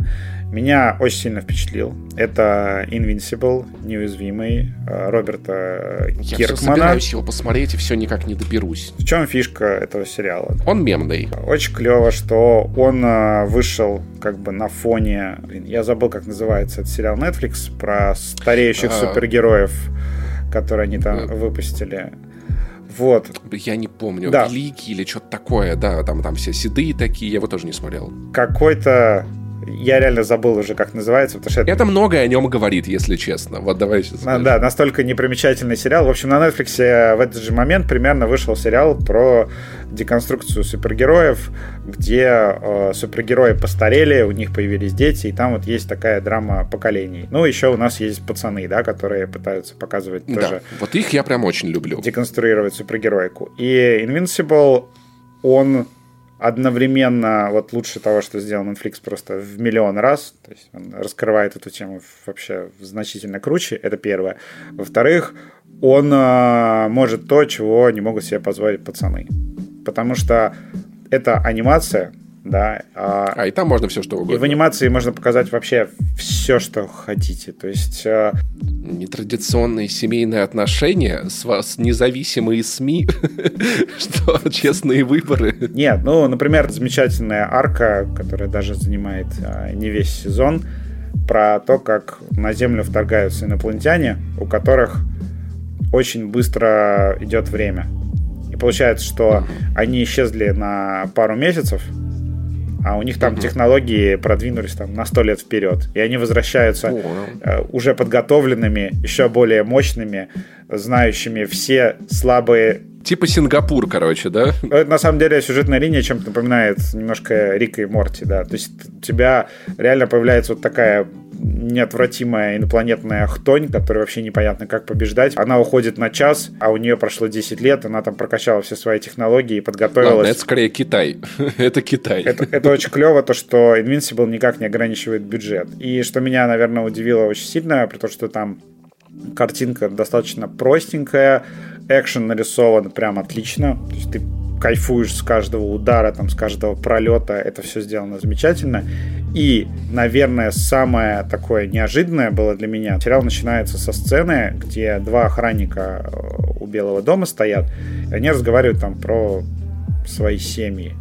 Меня очень сильно впечатлил. Это Invincible, неуязвимый, э, Роберта я Киркмана. Я собираюсь его посмотреть и все никак не доберусь. В чем фишка этого сериала? Он мемный. Очень клево, что он э, вышел как бы на фоне... Блин, я забыл, как называется этот сериал Netflix про стареющих а... супергероев которые они там выпустили. Вот. Я не помню, Да. Великий или что-то такое, да, там, там все седые такие, я его тоже не смотрел. Какой-то... Я реально забыл уже, как называется, потому что это Это многое о нем говорит, если честно. Вот давай сейчас. На- Да, настолько непримечательный сериал. В общем, на Netflix в этот же момент примерно вышел сериал про деконструкцию супергероев, где э, супергерои постарели, у них появились дети, и там вот есть такая драма поколений. Ну, еще у нас есть пацаны, да, которые пытаются показывать Да, тоже, вот их я прям очень люблю. деконструировать супергеройку. И Invincible, он одновременно вот лучше того, что сделал Netflix просто в миллион раз. То есть он раскрывает эту тему вообще значительно круче. Это первое. Во-вторых, он э, может то, чего не могут себе позволить пацаны. Потому что это анимация, да, а А, и там можно все что и в угодно. анимации можно показать вообще все, что хотите. То есть э, Нетрадиционные семейные отношения, с вас независимые СМИ, что честные выборы. Нет, ну, например, замечательная арка, которая даже занимает а, не весь сезон, про то, как на Землю вторгаются инопланетяне, у которых очень быстро идет время. И получается, что они исчезли на пару месяцев, а у них там Мгм. технологии продвинулись там на сто лет вперед. И они возвращаются О, э, уже подготовленными, еще более мощными, знающими все слабые Типа Сингапур, короче, да? ну, Это на самом деле сюжетная линия чем-то напоминает немножко Рика и Морти, да. То есть у тебя реально появляется вот такая неотвратимая инопланетная хтонь, которая вообще непонятно как побеждать. Она уходит на час, а у нее прошло 10 лет, она там прокачала все свои технологии и Ладно, подготовилась. это скорее Китай. Это Китай. Это, это очень клево, то, что Invincible никак не ограничивает бюджет. И что меня, наверное, удивило очень сильно, при том, что там картинка достаточно простенькая, экшен нарисован прям отлично. То есть ты кайфуешь с каждого удара, там, с каждого пролета. Это все сделано замечательно. И, наверное, самое такое неожиданное было для меня. Сериал начинается со сцены, где два охранника э, у Белого дома стоят, и они разговаривают там про свои семьи.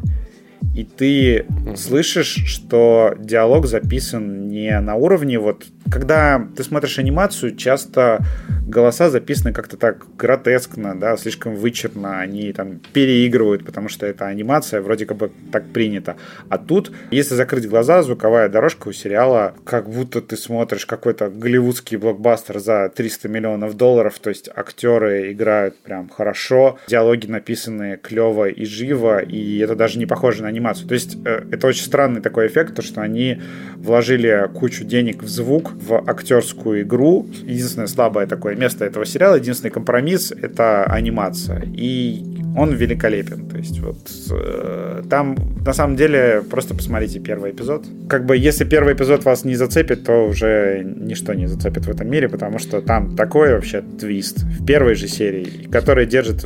И ты слышишь, что диалог записан не на уровне вот... Когда ты смотришь анимацию, часто голоса записаны как-то так гротескно, да, слишком вычурно, они там переигрывают, потому что это анимация, вроде как бы так принято. А тут, если закрыть глаза, звуковая дорожка у сериала, как будто ты смотришь какой-то голливудский блокбастер за 300 миллионов долларов, то есть актеры играют прям хорошо, диалоги написаны клево и живо, и это даже не похоже на анимацию. То есть э, это очень странный такой эффект, то что они вложили кучу денег в звук, в актерскую игру. Единственное слабое такое место этого сериала, единственный компромисс — это анимация. И он великолепен. То есть вот э, там на самом деле просто посмотрите первый эпизод. Как бы если первый эпизод вас не зацепит, то уже ничто не зацепит в этом мире, потому что там такой вообще твист в первой же серии, который держит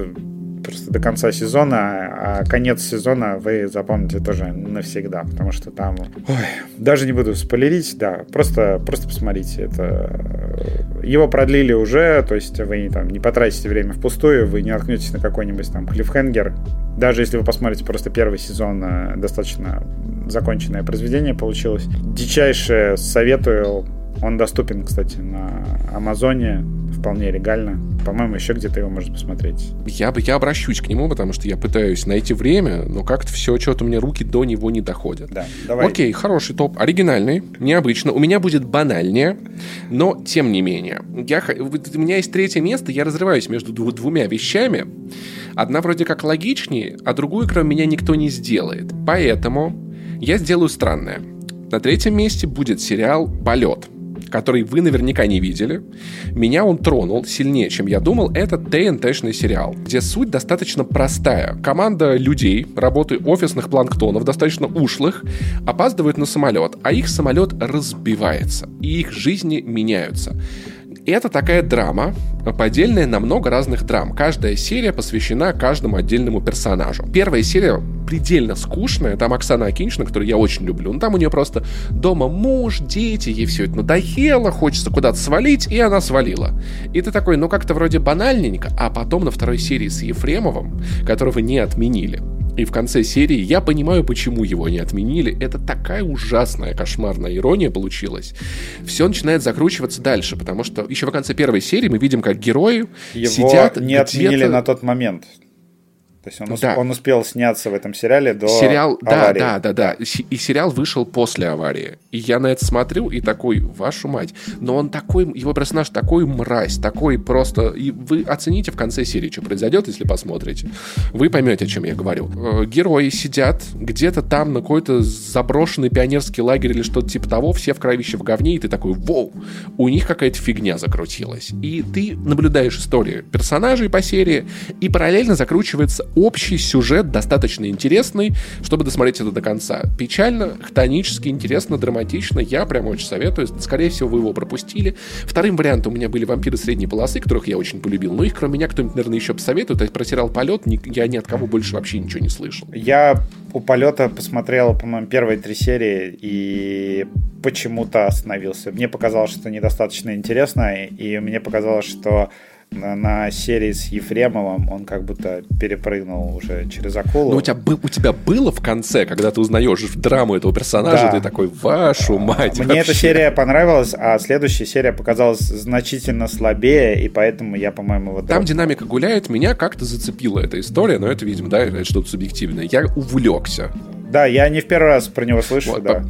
просто до конца сезона, а конец сезона вы запомните тоже навсегда, потому что там... Ой, даже не буду спойлерить, да, просто, просто посмотрите. Это... Его продлили уже, то есть вы там не потратите время впустую, вы не наткнетесь на какой-нибудь там клиффхенгер. Даже если вы посмотрите просто первый сезон, э, достаточно законченное произведение получилось. Дичайшее советую. Он доступен, кстати, на Амазоне вполне легально. По-моему, еще где-то его можно посмотреть. Я, бы- я обращусь к нему, потому что я пытаюсь найти время, но как-то все, что-то у меня руки до него не доходят. Да, давай. Окей, хороший топ, оригинальный, необычно. У меня будет банальнее, но тем не менее. Я, у меня есть третье место, я разрываюсь между дву- двумя вещами. Одна вроде как логичнее, а другую, кроме меня, никто не сделает. Поэтому я сделаю странное. На третьем месте будет сериал «Полет», который вы наверняка не видели. Меня он тронул сильнее, чем я думал. Это ТНТ-шный сериал, где суть достаточно простая. Команда людей, работы офисных планктонов, достаточно ушлых, опаздывают на самолет, а их самолет разбивается, и их жизни меняются. Это такая драма, подельная на много разных драм. Каждая серия посвящена каждому отдельному персонажу. Первая серия предельно скучная. Там Оксана Акиньшина, которую я очень люблю. Ну, там у нее просто дома муж, дети, ей все это надоело, хочется куда-то свалить, и она свалила. И ты такой, ну, как-то вроде банальненько, а потом на второй серии с Ефремовым, которого не отменили, И в конце серии я понимаю, почему его не отменили. Это такая ужасная, кошмарная ирония получилась. Все начинает закручиваться дальше, потому что еще в конце первой серии мы видим, как герои его сидят не отменили на тот момент. То есть он, да. он успел сняться в этом сериале до сериал, аварии. Да, да, да, да. И сериал вышел после аварии. И я на это смотрю и такой, вашу мать. Но он такой, его персонаж такой мразь, такой просто... И вы оцените в конце серии, что произойдет, если посмотрите. Вы поймете, о чем я говорю. Э, герои сидят где-то там на какой-то заброшенный пионерский лагерь или что-то типа того, все в кровище в говне, и ты такой, воу, у них какая-то фигня закрутилась. И ты наблюдаешь историю персонажей по серии, и параллельно закручивается общий сюжет достаточно интересный, чтобы досмотреть это до конца. Печально, хтонически, интересно, драматично. Я прям очень советую. Скорее всего, вы его пропустили. Вторым вариантом у меня были вампиры средней полосы, которых я очень полюбил. Но их, кроме меня, кто-нибудь, наверное, еще посоветует. То есть про сериал «Полет» я ни от кого больше вообще ничего не слышал. Я у «Полета» посмотрел, по-моему, первые три серии и почему-то остановился. Мне показалось, что недостаточно интересно, и мне показалось, что на серии с Ефремовым он как будто перепрыгнул уже через акулу. Но у тебя, у тебя было в конце, когда ты узнаешь драму этого персонажа, да. ты такой, вашу мать. Мне вообще. эта серия понравилась, а следующая серия показалась значительно слабее, и поэтому я, по-моему, вот... Там динамика гуляет, меня как-то зацепила эта история, но это, видимо, да, это что-то субъективное. Я увлекся. Да, я не в первый раз про него слышу, вот, да.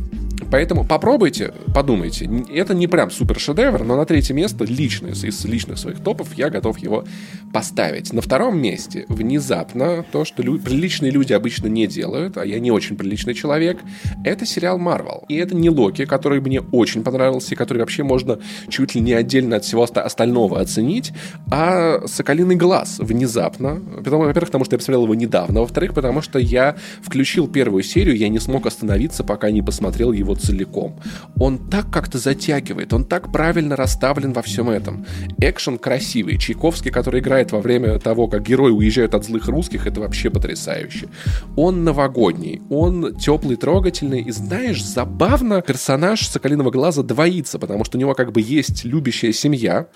Поэтому попробуйте, подумайте. Это не прям супер шедевр, но на третье место лично из личных своих топов я готов его поставить. На втором месте внезапно то, что лю- приличные люди обычно не делают, а я не очень приличный человек, это сериал Марвел. И это не Локи, который мне очень понравился, и который вообще можно чуть ли не отдельно от всего остального оценить, а Соколиный глаз внезапно. Во-первых, потому что я посмотрел его недавно, во-вторых, потому что я включил первую серию, я не смог остановиться, пока не посмотрел его целиком. Он так как-то затягивает, он так правильно расставлен во всем этом. Экшен красивый. Чайковский, который играет во время того, как герои уезжают от злых русских, это вообще потрясающе. Он новогодний, он теплый, трогательный, и знаешь, забавно персонаж Соколиного глаза двоится, потому что у него как бы есть любящая семья.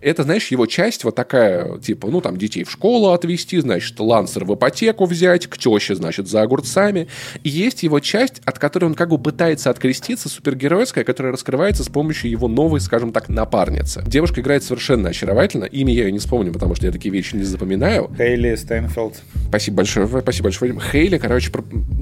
Это, знаешь, его часть вот такая, типа, ну там детей в школу отвезти, значит, лансер в ипотеку взять, к теще, значит, за огурцами. И есть его часть, от которой он как бы пытается открыть крестица супергеройская, которая раскрывается с помощью его новой, скажем так, напарницы. Девушка играет совершенно очаровательно. Имя я ее не вспомню, потому что я такие вещи не запоминаю. Хейли Стейнфелд. Спасибо большое. Спасибо большое. Хейли, короче,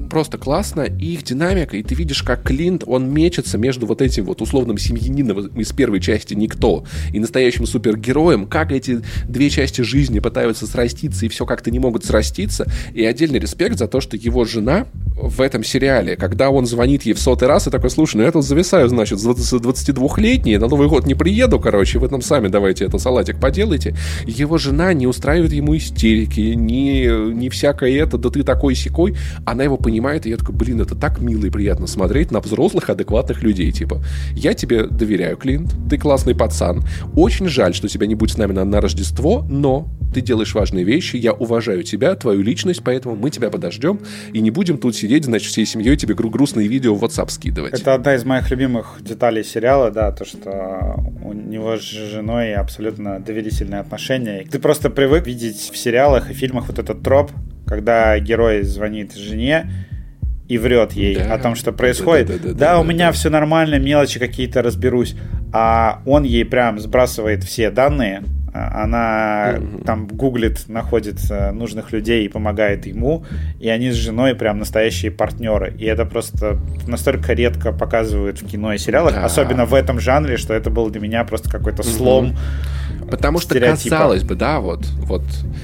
просто классно. И их динамика, и ты видишь, как Клинт, он мечется между вот этим вот условным семьянином из первой части «Никто» и настоящим супергероем, как эти две части жизни пытаются сраститься и все как-то не могут сраститься. И отдельный респект за то, что его жена в этом сериале, когда он звонит ей в сотый раз и такой, слушай, ну я тут зависаю, значит, с 22-летней, на Новый год не приеду, короче, вы там сами давайте это салатик поделайте. Его жена не устраивает ему истерики, не, не всякое это, да ты такой секой. Она его понимает, и я такой, блин, это так мило и приятно смотреть на взрослых, адекватных людей, типа, я тебе доверяю, Клинт, ты классный пацан, очень жаль, что тебя не будет с нами на, на Рождество, но ты делаешь важные вещи, я уважаю тебя, твою личность, поэтому мы тебя подождем и не будем тут сидеть, значит, всей семьей тебе грустные видео в WhatsApp скидывать. Это одна из моих любимых деталей сериала, да, то, что у него с женой абсолютно доверительные отношения. Ты просто привык видеть в сериалах и фильмах вот этот троп, когда герой звонит жене, и врет ей да, о том, что происходит. Да, да, да, да, да, да у меня да. все нормально, мелочи какие-то разберусь. А он ей прям сбрасывает все данные, она mm-hmm. там гуглит, находит нужных людей и помогает ему, и они с женой прям настоящие партнеры. И это просто настолько редко показывают в кино и сериалах, да. особенно в этом жанре, что это был для меня просто какой-то слом. Mm-hmm. Потому что казалось бы, да, вот, вот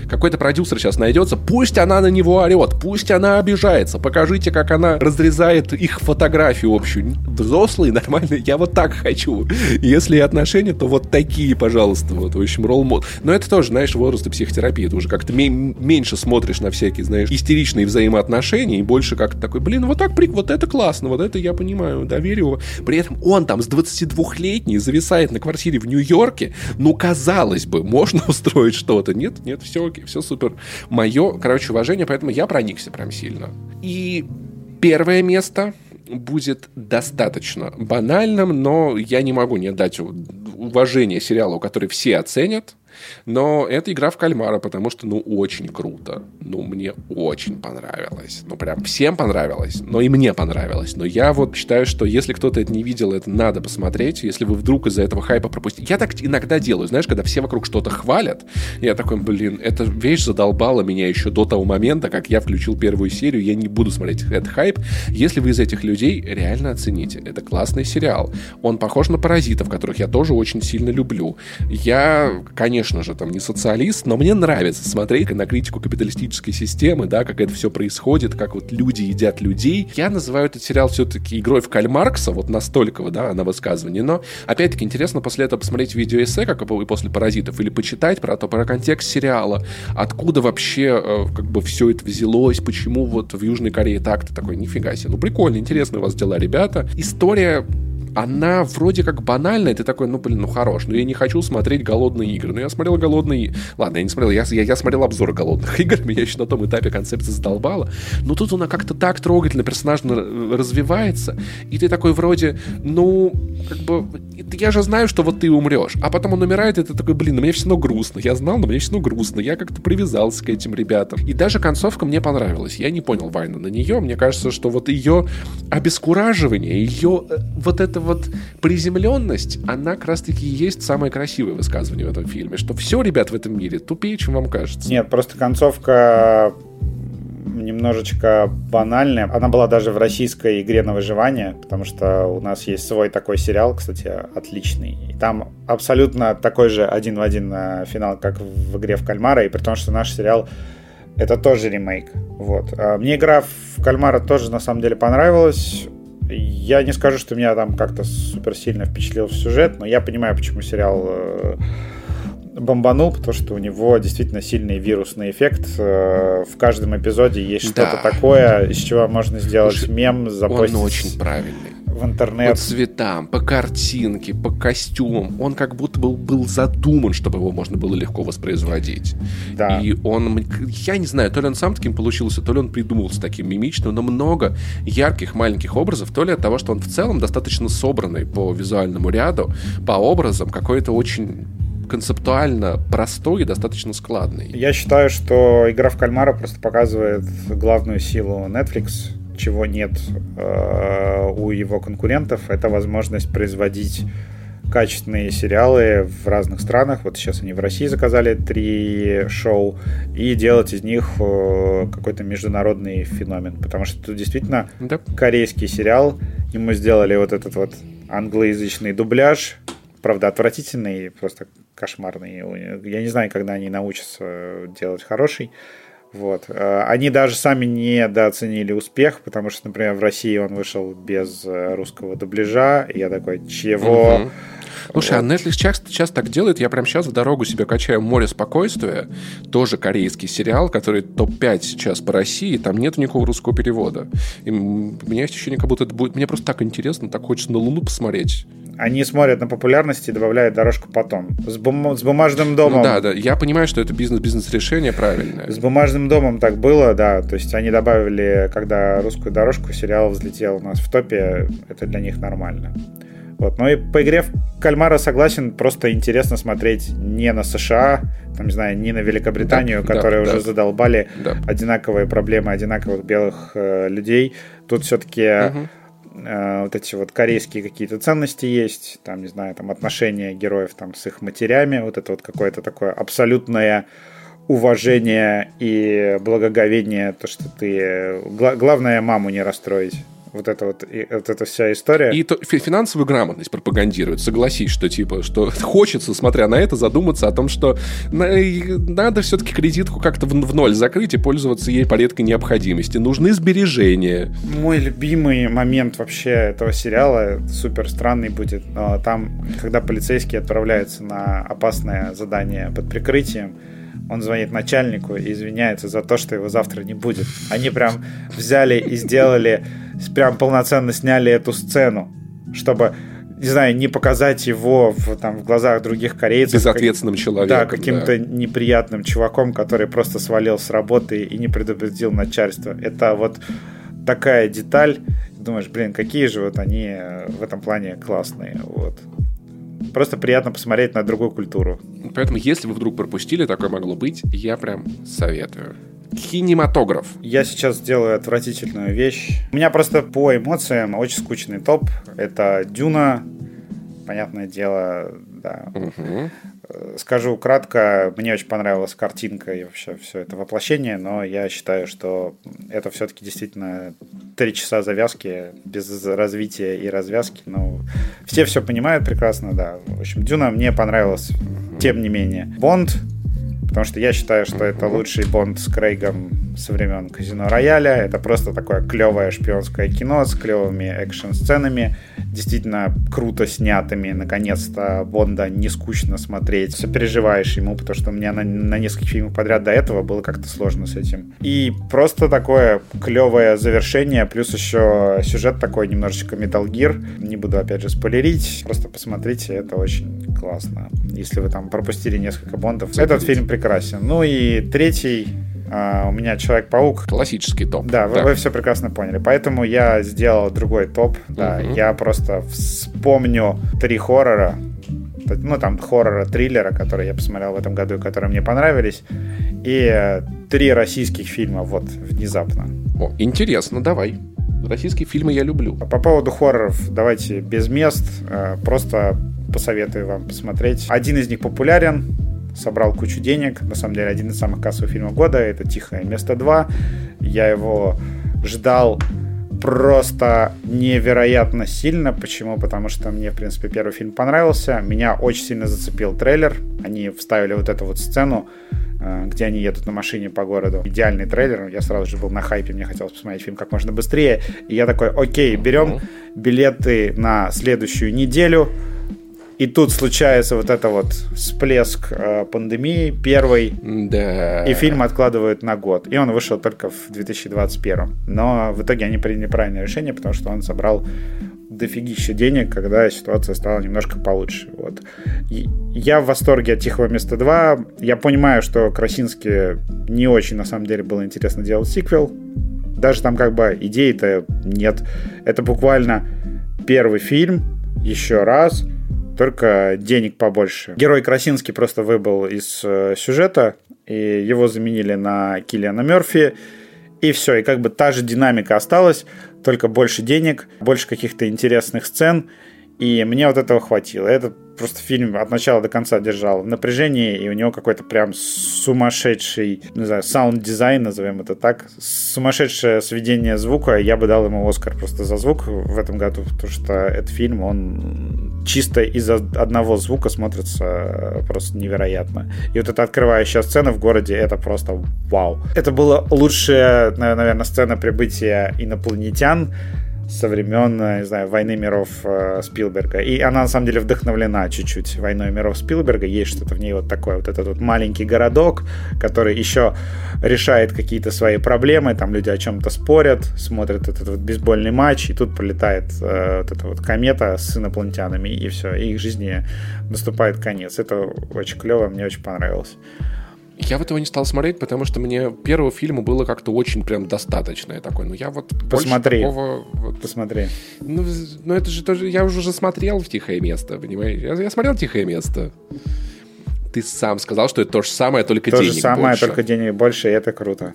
какой-то продюсер сейчас найдется, пусть она на него орет, пусть она обижается, покажите, как она разрезает их фотографию общую. Взрослые, нормальные, я вот так хочу. Если отношения, то вот такие, пожалуйста. Вот, в общем, ролл мод. Но это тоже, знаешь, возраст и психотерапии. Ты уже как-то меньше смотришь на всякие, знаешь, истеричные взаимоотношения и больше как-то такой, блин, вот так, вот это классно, вот это я понимаю, доверю. При этом он там с 22-летний зависает на квартире в Нью-Йорке, ну, казалось бы, можно устроить что-то. Нет, нет, все окей, все супер. Мое, короче, уважение, поэтому я проникся прям сильно. И первое место будет достаточно банальным, но я не могу не отдать уважение сериалу, который все оценят. Но это игра в кальмара, потому что, ну, очень круто. Ну, мне очень понравилось. Ну, прям всем понравилось, но и мне понравилось. Но я вот считаю, что если кто-то это не видел, это надо посмотреть. Если вы вдруг из-за этого хайпа пропустите. Я так иногда делаю, знаешь, когда все вокруг что-то хвалят, я такой, блин, эта вещь задолбала меня еще до того момента, как я включил первую серию, я не буду смотреть этот хайп. Если вы из этих людей, реально оцените. Это классный сериал. Он похож на «Паразитов», которых я тоже очень сильно люблю. Я, конечно же, там не социалист, но мне нравится смотреть на критику капиталистической системы, да, как это все происходит, как вот люди едят людей. Я называю этот сериал все-таки игрой в Кальмаркса, вот настолько, да, на высказывании. Но, опять-таки, интересно после этого посмотреть видеоэссе, как и после «Паразитов», или почитать про то, про контекст сериала, откуда вообще э, как бы все это взялось, почему вот в Южной Корее так-то такой, нифига себе. Ну, прикольно, интересно у вас дела, ребята. История она вроде как банальная, ты такой, ну, блин, ну, хорош, но я не хочу смотреть «Голодные игры». Ну, я смотрел «Голодные...» Ладно, я не смотрел, я, я, я смотрел обзор «Голодных игр», меня еще на том этапе концепция задолбала, но тут она как-то так трогательно, персонажно развивается, и ты такой вроде, ну, как бы, я же знаю, что вот ты умрешь, а потом он умирает, и ты такой, блин, ну, мне все равно грустно, я знал, но мне все равно грустно, я как-то привязался к этим ребятам. И даже концовка мне понравилась, я не понял Вайна на нее, мне кажется, что вот ее обескураживание, ее э, вот это вот приземленность, она как раз-таки есть самое красивое высказывание в этом фильме, что все, ребят, в этом мире тупее, чем вам кажется. Нет, просто концовка немножечко банальная. Она была даже в российской игре на выживание, потому что у нас есть свой такой сериал, кстати, отличный. И там абсолютно такой же один в один э, финал, как в игре в кальмара, и при том, что наш сериал это тоже ремейк. Вот. А мне игра в кальмара тоже на самом деле понравилась. Я не скажу, что меня там как-то супер сильно впечатлил сюжет, но я понимаю, почему сериал э, бомбанул, потому что у него действительно сильный вирусный эффект. Э, в каждом эпизоде есть да. что-то такое, из чего можно сделать Слушай, мем, запостить. Он очень правильный в интернет. По цветам, по картинке, по костюмам. Он как будто был, был задуман, чтобы его можно было легко воспроизводить. Да. И он, я не знаю, то ли он сам таким получился, то ли он придумался таким мимичным, но много ярких маленьких образов, то ли от того, что он в целом достаточно собранный по визуальному ряду, по образам, какой-то очень концептуально простой и достаточно складный. Я считаю, что игра в кальмара просто показывает главную силу Netflix, чего нет э, у его конкурентов, это возможность производить качественные сериалы в разных странах. Вот сейчас они в России заказали три шоу и делать из них э, какой-то международный феномен. Потому что тут действительно да. корейский сериал. Ему сделали вот этот вот англоязычный дубляж. Правда, отвратительный, просто кошмарный. Я не знаю, когда они научатся делать хороший. Вот. Э, они даже сами недооценили успех, потому что, например, в России он вышел без э, русского дубляжа. И я такой, чего? Угу. Слушай, вот. а Netflix часто, часто так делает. Я прям сейчас в дорогу себе качаю «Море спокойствия». Тоже корейский сериал, который топ-5 сейчас по России. Там нет никакого русского перевода. И у меня есть ощущение, как будто это будет... Мне просто так интересно, так хочется на Луну посмотреть они смотрят на популярность и добавляют дорожку потом. С, бум... с бумажным домом... Ну, да, да. Я понимаю, что это бизнес-бизнес-решение правильное. С бумажным домом так было, да. То есть они добавили, когда русскую дорожку, сериал взлетел у нас в топе, это для них нормально. Вот. Но и по игре в кальмара согласен, просто интересно смотреть не на США, там, не знаю, не на Великобританию, да, которые да, уже да. задолбали да. одинаковые проблемы одинаковых белых э, людей. Тут все-таки угу Э, вот эти вот корейские какие-то ценности есть, там, не знаю, там отношения героев там с их матерями, вот это вот какое-то такое абсолютное уважение и благоговение, то, что ты... Главное, маму не расстроить вот эта вот, и, вот эта вся история. И то, финансовую грамотность пропагандирует. Согласись, что типа, что хочется, смотря на это, задуматься о том, что на, надо все-таки кредитку как-то в, в ноль закрыть и пользоваться ей по редкой необходимости. Нужны сбережения. Мой любимый момент вообще этого сериала, супер странный будет, но там, когда полицейский отправляется на опасное задание под прикрытием, он звонит начальнику и извиняется за то, что его завтра не будет. Они прям взяли и сделали прям полноценно сняли эту сцену, чтобы не знаю, не показать его в, там, в глазах других корейцев. Безответственным как, человеком. Да, каким-то да. неприятным чуваком, который просто свалил с работы и не предупредил начальство. Это вот такая деталь. Думаешь, блин, какие же вот они в этом плане классные. Вот. Просто приятно посмотреть на другую культуру. Поэтому, если вы вдруг пропустили, такое могло быть, я прям советую. Кинематограф. Я сейчас сделаю отвратительную вещь. У меня просто по эмоциям очень скучный топ. Это Дюна, понятное дело, да. Угу. Скажу кратко, мне очень понравилась картинка и вообще все это воплощение, но я считаю, что это все-таки действительно три часа завязки без развития и развязки. Ну, все все понимают прекрасно, да. В общем, Дюна мне понравилась, тем не менее. Бонд Потому что я считаю, что это лучший Бонд с Крейгом со времен Казино Рояля. Это просто такое клевое шпионское кино с клевыми экшн-сценами, действительно круто снятыми. Наконец-то Бонда не скучно смотреть. Сопереживаешь ему, потому что у меня на, на нескольких фильмах подряд до этого было как-то сложно с этим. И просто такое клевое завершение, плюс еще сюжет такой немножечко Metal Gear. Не буду опять же спойлерить, просто посмотрите, это очень классно. Если вы там пропустили несколько Бондов. Этот фильм прекрасен. Ну и третий Uh, у меня Человек-паук. Классический топ. Да, да. Вы, вы все прекрасно поняли. Поэтому я сделал другой топ. Да, угу. я просто вспомню три хоррора. Ну, там, хоррора, триллера, которые я посмотрел в этом году и которые мне понравились. И три российских фильма, вот, внезапно. О, интересно, давай. Российские фильмы я люблю. По поводу хорроров, давайте без мест. Э, просто посоветую вам посмотреть. Один из них популярен, собрал кучу денег. На самом деле, один из самых кассовых фильмов года. Это «Тихое место 2». Я его ждал просто невероятно сильно. Почему? Потому что мне, в принципе, первый фильм понравился. Меня очень сильно зацепил трейлер. Они вставили вот эту вот сцену, э, где они едут на машине по городу. Идеальный трейлер. Я сразу же был на хайпе, мне хотелось посмотреть фильм как можно быстрее. И я такой, окей, берем билеты на следующую неделю и тут случается вот это вот всплеск э, пандемии первый. Да. И фильм откладывают на год. И он вышел только в 2021. Но в итоге они приняли правильное решение, потому что он собрал дофигища денег, когда ситуация стала немножко получше. Вот. И я в восторге от «Тихого места 2». Я понимаю, что Красински не очень, на самом деле, было интересно делать сиквел. Даже там как бы идеи-то нет. Это буквально первый фильм, еще раз – только денег побольше. Герой Красински просто выбыл из э, сюжета, и его заменили на Киллиана Мерфи, и все, и как бы та же динамика осталась, только больше денег, больше каких-то интересных сцен, и мне вот этого хватило. Это просто фильм от начала до конца держал в напряжении, и у него какой-то прям сумасшедший, не знаю, саунд-дизайн, назовем это так, сумасшедшее сведение звука. Я бы дал ему Оскар просто за звук в этом году, потому что этот фильм, он чисто из-за одного звука смотрится просто невероятно. И вот эта открывающая сцена в городе, это просто вау. Это была лучшая, наверное, сцена прибытия инопланетян со времен, не знаю, «Войны миров» э, Спилберга. И она, на самом деле, вдохновлена чуть-чуть «Войной миров» Спилберга. Есть что-то в ней вот такое, вот этот вот маленький городок, который еще решает какие-то свои проблемы, там люди о чем-то спорят, смотрят этот вот бейсбольный матч, и тут пролетает э, вот эта вот комета с инопланетянами, и все, и их жизни наступает конец. Это очень клево, мне очень понравилось. Я в этого не стал смотреть, потому что мне первого фильма было как-то очень прям достаточно. Я такой, ну я вот Посмотри. такого... Вот, Посмотри. Ну, ну это же тоже... Я уже смотрел в «Тихое место», понимаешь? Я, я смотрел «Тихое место». Ты сам сказал, что это то же самое, только то денег То же самое, больше. только денег больше, и это круто.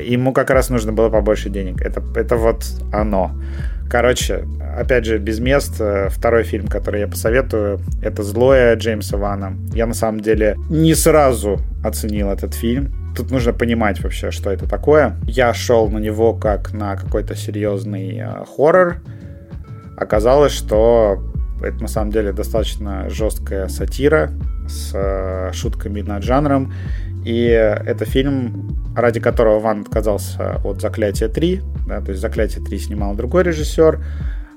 Ему как раз нужно было побольше денег. Это, это вот оно. Короче, опять же, без мест. Э, второй фильм, который я посоветую, это «Злое» Джеймса Вана. Я, на самом деле, не сразу оценил этот фильм. Тут нужно понимать вообще, что это такое. Я шел на него как на какой-то серьезный э, хоррор. Оказалось, что это на самом деле достаточно жесткая сатира с э, шутками над жанром. И это фильм, ради которого Ван отказался от «Заклятия 3». Да, то есть «Заклятие 3» снимал другой режиссер,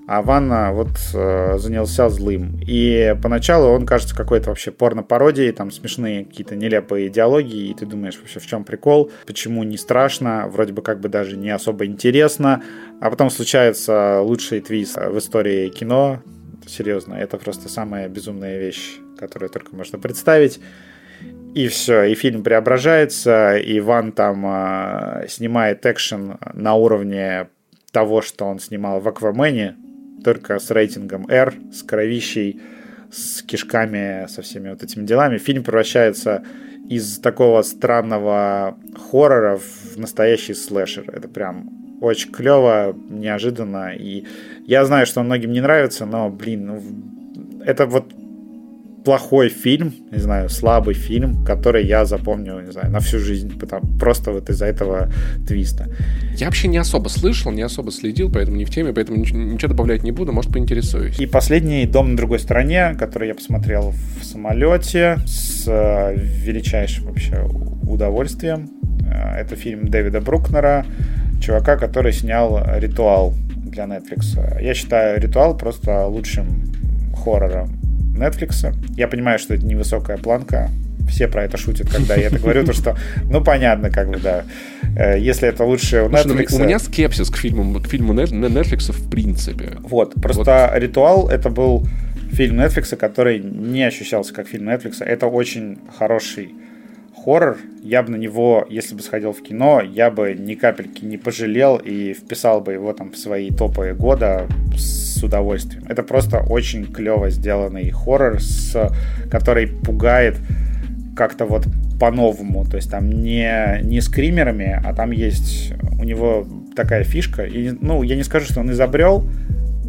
а Ван вот э, занялся злым. И поначалу он кажется какой-то вообще порно-пародией, там смешные какие-то нелепые идеологии, и ты думаешь вообще в чем прикол, почему не страшно, вроде бы как бы даже не особо интересно, а потом случается лучший твист в истории кино, серьезно, это просто самая безумная вещь, которую только можно представить. И все, и фильм преображается, и Ван там э, снимает экшен на уровне того, что он снимал в Аквамене, только с рейтингом R, с кровищей, с кишками, со всеми вот этими делами. Фильм превращается из такого странного хоррора в настоящий слэшер. Это прям очень клево, неожиданно. И я знаю, что многим не нравится, но, блин, ну, это вот плохой фильм, не знаю, слабый фильм, который я запомню, не знаю, на всю жизнь, потому, просто вот из-за этого твиста. Я вообще не особо слышал, не особо следил, поэтому не в теме, поэтому ничего, ничего добавлять не буду, может, поинтересуюсь. И последний «Дом на другой стороне», который я посмотрел в самолете с э, величайшим вообще удовольствием. Э, это фильм Дэвида Брукнера, чувака, который снял «Ритуал» для Netflix. Я считаю «Ритуал» просто лучшим хоррором Netflix. Я понимаю, что это невысокая планка. Все про это шутят, когда я это говорю, то что, ну, понятно, как бы, да. Э, если это лучше у ну, Netflix... У меня скепсис к фильму, к фильму Netflix в принципе. Вот, просто вот. «Ритуал» — это был фильм Netflix, который не ощущался как фильм Netflix. Это очень хороший хоррор. Я бы на него, если бы сходил в кино, я бы ни капельки не пожалел и вписал бы его там в свои топы года с удовольствием. Это просто очень клево сделанный хоррор, с, который пугает как-то вот по-новому. То есть там не, не скримерами, а там есть у него такая фишка. И, ну, я не скажу, что он изобрел,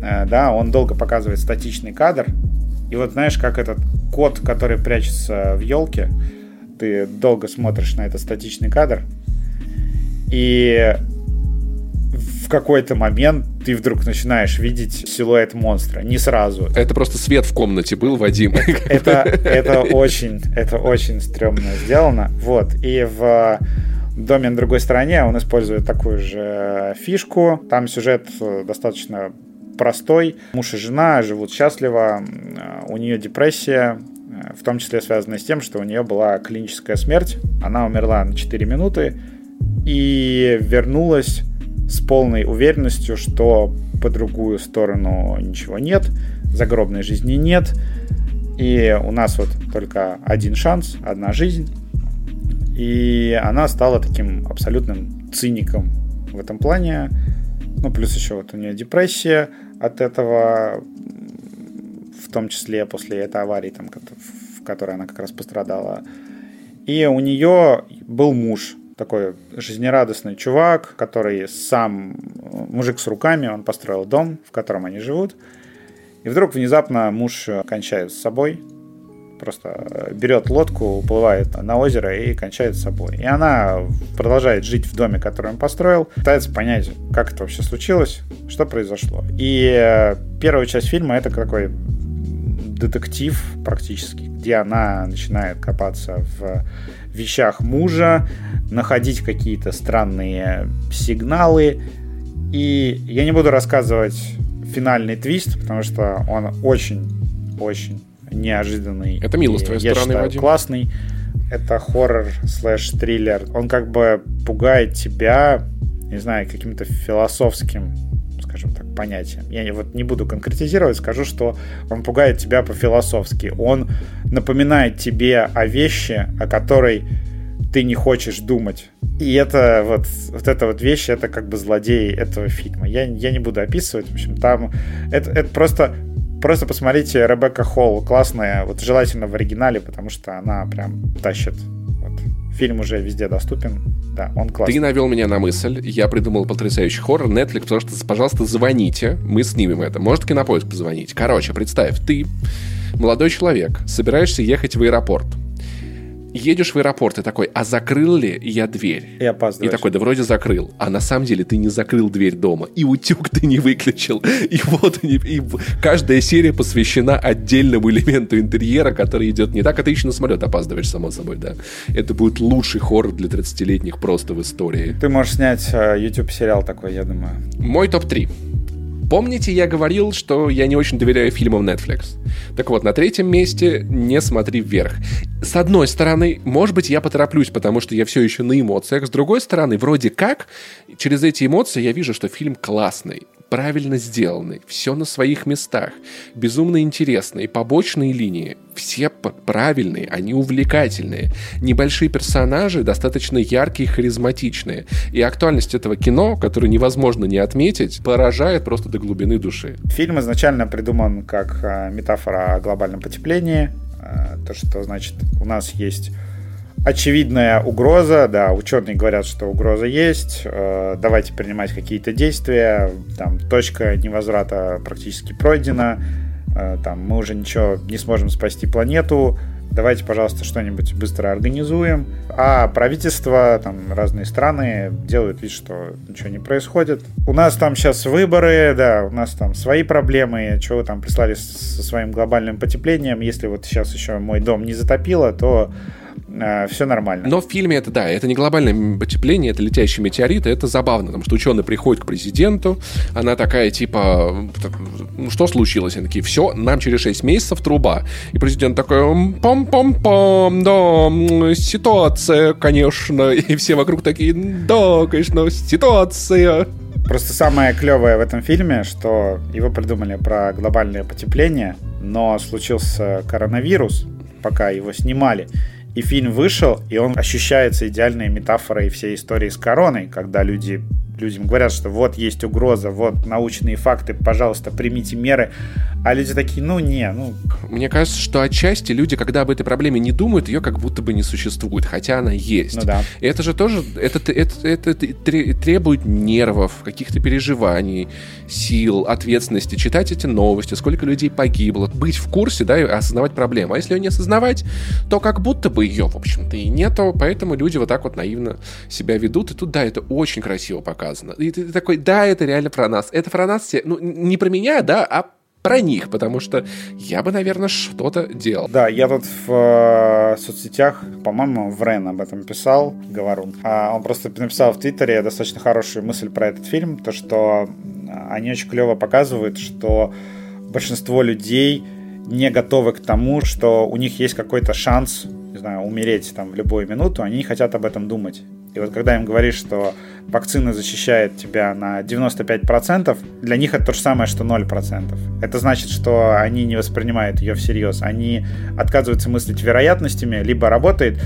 э, да, он долго показывает статичный кадр. И вот знаешь, как этот кот, который прячется в елке, ты долго смотришь на этот статичный кадр, и в какой-то момент ты вдруг начинаешь видеть силуэт монстра. Не сразу. Это просто свет в комнате был, Вадим. Это, это очень, это очень стрёмно сделано. Вот. И в доме на другой стороне он использует такую же фишку. Там сюжет достаточно простой. Муж и жена живут счастливо. У нее депрессия, в том числе связанная с тем, что у нее была клиническая смерть. Она умерла на 4 минуты и вернулась с полной уверенностью, что по другую сторону ничего нет, загробной жизни нет, и у нас вот только один шанс, одна жизнь, и она стала таким абсолютным циником в этом плане. Ну, плюс еще вот у нее депрессия от этого, том числе после этой аварии, там, в которой она как раз пострадала. И у нее был муж, такой жизнерадостный чувак, который сам мужик с руками, он построил дом, в котором они живут. И вдруг внезапно муж кончает с собой, просто берет лодку, уплывает на озеро и кончает с собой. И она продолжает жить в доме, который он построил, пытается понять, как это вообще случилось, что произошло. И э, первая часть фильма это такой детектив практически, где она начинает копаться в вещах мужа, находить какие-то странные сигналы. И я не буду рассказывать финальный твист, потому что он очень-очень неожиданный. Это мило с твоей я стороны, считаю, Вадим. классный. Это хоррор слэш триллер. Он как бы пугает тебя, не знаю, каким-то философским скажем так, понятием. Я вот не буду конкретизировать, скажу, что он пугает тебя по-философски. Он напоминает тебе о вещи, о которой ты не хочешь думать. И это вот, вот эта вот вещь, это как бы злодей этого фильма. Я, я не буду описывать, в общем, там это, это просто Просто посмотрите Ребекка Холл, классная, вот желательно в оригинале, потому что она прям тащит. Фильм уже везде доступен, да, он классный. Ты навел меня на мысль, я придумал потрясающий хоррор, Netflix, потому что, пожалуйста, звоните, мы снимем это. Может, Кинопоиск позвонить. Короче, представь, ты молодой человек, собираешься ехать в аэропорт едешь в аэропорт и такой, а закрыл ли я дверь? И опаздываешь. И такой, да вроде закрыл. А на самом деле ты не закрыл дверь дома. И утюг ты не выключил. И вот они, и каждая серия посвящена отдельному элементу интерьера, который идет не так, а ты еще на самолет опаздываешь, само собой, да. Это будет лучший хоррор для 30-летних просто в истории. Ты можешь снять uh, YouTube-сериал такой, я думаю. Мой топ-3. Помните, я говорил, что я не очень доверяю фильмам Netflix? Так вот, на третьем месте «Не смотри вверх». С одной стороны, может быть, я потороплюсь, потому что я все еще на эмоциях. С другой стороны, вроде как, через эти эмоции я вижу, что фильм классный. Правильно сделанный, все на своих местах, безумно интересные, побочные линии, все правильные, они увлекательные. Небольшие персонажи достаточно яркие, харизматичные. И актуальность этого кино, которое невозможно не отметить, поражает просто до глубины души. Фильм изначально придуман как а, метафора о глобальном потеплении. А, то, что значит у нас есть очевидная угроза, да, ученые говорят, что угроза есть, э, давайте принимать какие-то действия, там точка невозврата практически пройдена, э, там мы уже ничего не сможем спасти планету, давайте, пожалуйста, что-нибудь быстро организуем. А правительство, там разные страны делают вид, что ничего не происходит. У нас там сейчас выборы, да, у нас там свои проблемы, чего вы там прислали со своим глобальным потеплением. Если вот сейчас еще мой дом не затопило, то все нормально. Но в фильме это, да, это не глобальное потепление, это летящий метеорит, и это забавно, потому что ученый приходит к президенту, она такая, типа, ну, что случилось? Они такие, все, нам через 6 месяцев труба. И президент такой, пам-пам-пам, да, ситуация, конечно. И все вокруг такие, да, конечно, ситуация. Просто самое клевое в этом фильме, что его придумали про глобальное потепление, но случился коронавирус, пока его снимали. И фильм вышел, и он ощущается идеальной метафорой всей истории с короной, когда люди людям говорят, что вот есть угроза, вот научные факты, пожалуйста, примите меры. А люди такие, ну не, ну... Мне кажется, что отчасти люди, когда об этой проблеме не думают, ее как будто бы не существует, хотя она есть. Ну да. И это же тоже, это, это, это, это требует нервов, каких-то переживаний, сил, ответственности, читать эти новости, сколько людей погибло, быть в курсе, да, и осознавать проблему. А если ее не осознавать, то как будто бы ее, в общем-то, и нету, поэтому люди вот так вот наивно себя ведут. И тут, да, это очень красиво показано. И ты такой, да, это реально про нас. Это про нас все, ну, не про меня, да, а про них, потому что я бы, наверное, что-то делал. Да, я тут в э, соцсетях, по-моему, в Рен об этом писал, Говорун. А он просто написал в Твиттере достаточно хорошую мысль про этот фильм, то, что они очень клево показывают, что большинство людей не готовы к тому, что у них есть какой-то шанс, не знаю, умереть там в любую минуту, они не хотят об этом думать. И вот когда им говоришь, что вакцина защищает тебя на 95%, для них это то же самое, что 0%. Это значит, что они не воспринимают ее всерьез. Они отказываются мыслить вероятностями, либо работает,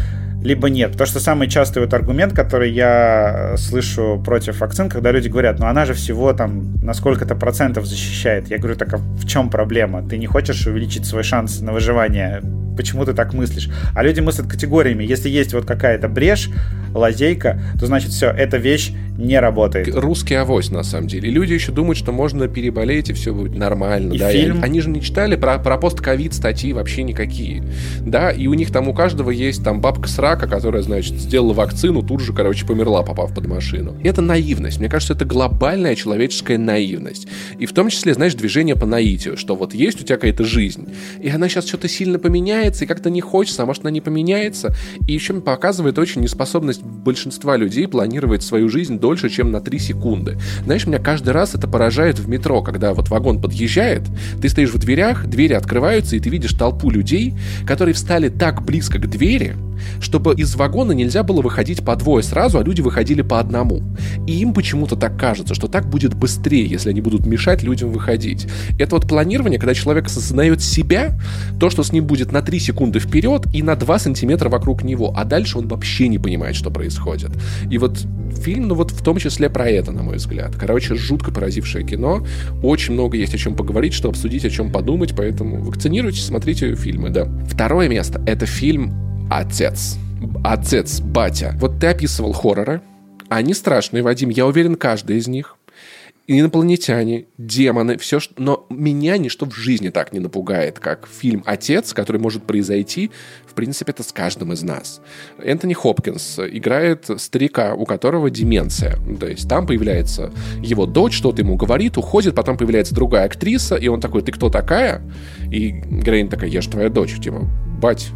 либо нет. Потому что самый частый вот аргумент, который я э, слышу против вакцин, когда люди говорят, ну она же всего там на сколько-то процентов защищает. Я говорю, так а в чем проблема? Ты не хочешь увеличить свой шанс на выживание? Почему ты так мыслишь? А люди мыслят категориями. Если есть вот какая-то брешь, лазейка, то значит все, эта вещь не работает. Русский авось, на самом деле. И люди еще думают, что можно переболеть, и все будет нормально. И да? фильм... и они же не читали про, про постковид статьи вообще никакие. Да, и у них там у каждого есть там бабка с рака, которая, значит, сделала вакцину, тут же, короче, померла, попав под машину. Это наивность. Мне кажется, это глобальная человеческая наивность. И в том числе, знаешь, движение по наитию, что вот есть у тебя какая-то жизнь, и она сейчас что-то сильно поменяется, и как-то не хочется, а может она не поменяется. И еще показывает очень неспособность большинства людей планировать свою жизнь до дольше, чем на 3 секунды. Знаешь, меня каждый раз это поражает в метро, когда вот вагон подъезжает, ты стоишь в дверях, двери открываются, и ты видишь толпу людей, которые встали так близко к двери, чтобы из вагона нельзя было выходить по двое сразу, а люди выходили по одному. И им почему-то так кажется, что так будет быстрее, если они будут мешать людям выходить. Это вот планирование, когда человек осознает себя, то, что с ним будет на 3 секунды вперед и на 2 сантиметра вокруг него, а дальше он вообще не понимает, что происходит. И вот фильм, ну вот в том числе про это, на мой взгляд. Короче, жутко поразившее кино. Очень много есть о чем поговорить, что обсудить, о чем подумать, поэтому вакцинируйтесь, смотрите фильмы, да. Второе место — это фильм «Отец». «Отец», «Батя». Вот ты описывал хорроры. Они страшные, Вадим. Я уверен, каждый из них инопланетяне, демоны, все, что... но меня ничто в жизни так не напугает, как фильм «Отец», который может произойти, в принципе, это с каждым из нас. Энтони Хопкинс играет старика, у которого деменция. То есть там появляется его дочь, что-то ему говорит, уходит, потом появляется другая актриса, и он такой, ты кто такая? И героиня такая, я же твоя дочь. Типа, бать,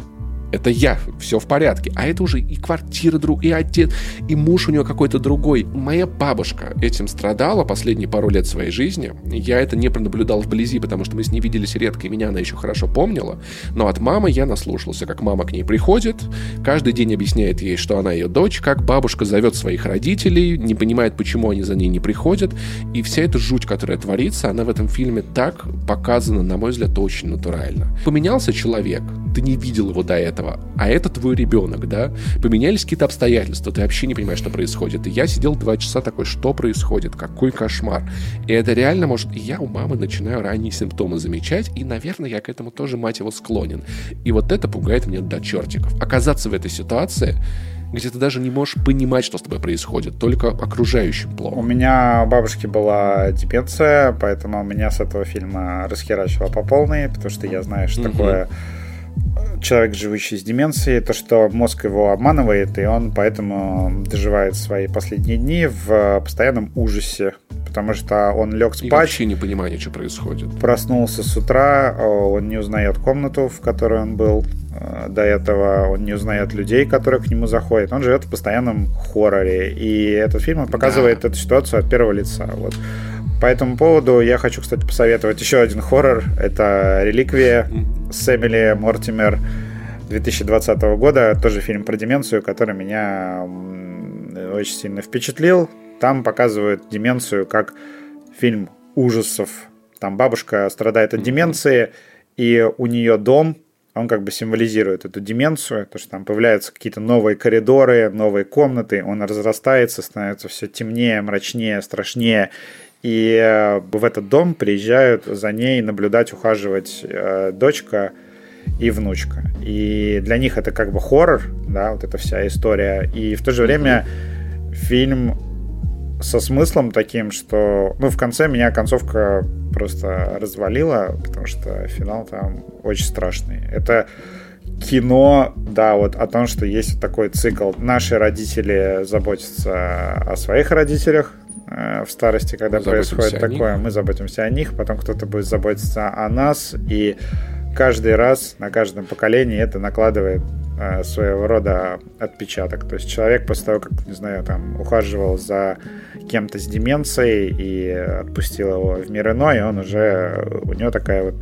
это я, все в порядке. А это уже и квартира друг, и отец, и муж у нее какой-то другой. Моя бабушка этим страдала последние пару лет своей жизни. Я это не пронаблюдал вблизи, потому что мы с ней виделись редко, и меня она еще хорошо помнила. Но от мамы я наслушался, как мама к ней приходит, каждый день объясняет ей, что она ее дочь, как бабушка зовет своих родителей, не понимает, почему они за ней не приходят. И вся эта жуть, которая творится, она в этом фильме так показана, на мой взгляд, очень натурально. Поменялся человек, ты не видел его до этого, а это твой ребенок, да? Поменялись какие-то обстоятельства, ты вообще не понимаешь, что происходит. И я сидел два часа такой, что происходит, какой кошмар. И это реально может... И я у мамы начинаю ранние симптомы замечать, и, наверное, я к этому тоже, мать его, склонен. И вот это пугает меня до чертиков. Оказаться в этой ситуации где ты даже не можешь понимать, что с тобой происходит, только окружающим плохо. У меня у бабушки была деменция, поэтому меня с этого фильма расхерачило по полной, потому что я знаю, что угу. такое человек, живущий с деменцией, то, что мозг его обманывает, и он поэтому доживает свои последние дни в постоянном ужасе, потому что он лег спать. И вообще не понимание, что происходит. Проснулся с утра, он не узнает комнату, в которой он был э, до этого, он не узнает людей, которые к нему заходят. Он живет в постоянном хорроре, и этот фильм показывает да. эту ситуацию от первого лица. Вот. По этому поводу я хочу, кстати, посоветовать еще один хоррор. Это «Реликвия» с Эмили Мортимер 2020 года. Тоже фильм про деменцию, который меня очень сильно впечатлил. Там показывают деменцию как фильм ужасов. Там бабушка страдает от деменции, и у нее дом, он как бы символизирует эту деменцию, то, что там появляются какие-то новые коридоры, новые комнаты, он разрастается, становится все темнее, мрачнее, страшнее. И э, в этот дом приезжают за ней наблюдать, ухаживать э, дочка и внучка. И для них это как бы хоррор, да, вот эта вся история. И в то же время фильм со смыслом таким, что, ну, в конце меня концовка просто развалила, потому что финал там очень страшный. Это кино, да, вот о том, что есть такой цикл. Наши родители заботятся о своих родителях, в старости, когда мы происходит такое, мы заботимся о них, потом кто-то будет заботиться о нас, и каждый раз на каждом поколении это накладывает э, своего рода отпечаток. То есть человек после того, как, не знаю, там, ухаживал за кем-то с деменцией и отпустил его в мир иной, он уже, у него такая вот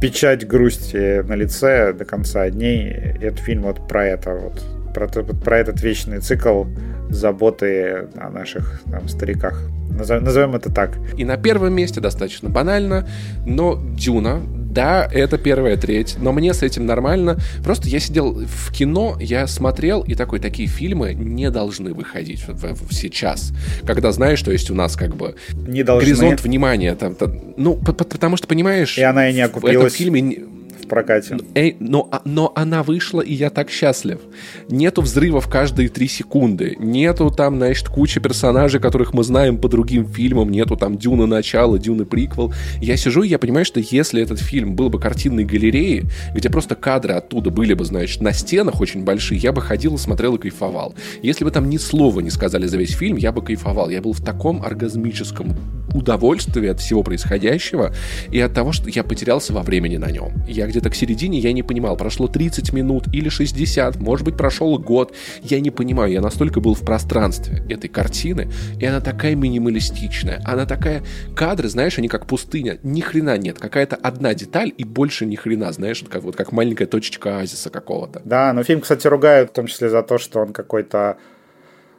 печать грусти на лице до конца дней. И этот фильм вот про это вот, про, про этот вечный цикл заботы о наших там, стариках. Назовем это так. И на первом месте достаточно банально, но Дюна, да, это первая треть, но мне с этим нормально. Просто я сидел в кино, я смотрел, и такой, такие фильмы не должны выходить сейчас. Когда знаешь, что есть у нас как бы не должны. горизонт внимания. Там, там, ну, потому что, понимаешь... И она и не окупилась. В этом фильме в прокате. Эй, но, а, но она вышла, и я так счастлив. Нету взрывов каждые три секунды. Нету там, значит, куча персонажей, которых мы знаем по другим фильмам. Нету там Дюна начало, Дюны приквел. Я сижу, и я понимаю, что если этот фильм был бы картинной галереей, где просто кадры оттуда были бы, значит, на стенах очень большие, я бы ходил смотрел и кайфовал. Если бы там ни слова не сказали за весь фильм, я бы кайфовал. Я был в таком оргазмическом удовольствии от всего происходящего и от того, что я потерялся во времени на нем. Я где-то к середине, я не понимал, прошло 30 минут или 60, может быть, прошел год, я не понимаю, я настолько был в пространстве этой картины, и она такая минималистичная, она такая, кадры, знаешь, они как пустыня, ни хрена нет, какая-то одна деталь и больше ни хрена, знаешь, как, вот как маленькая точечка оазиса какого-то. Да, но фильм, кстати, ругают в том числе за то, что он какой-то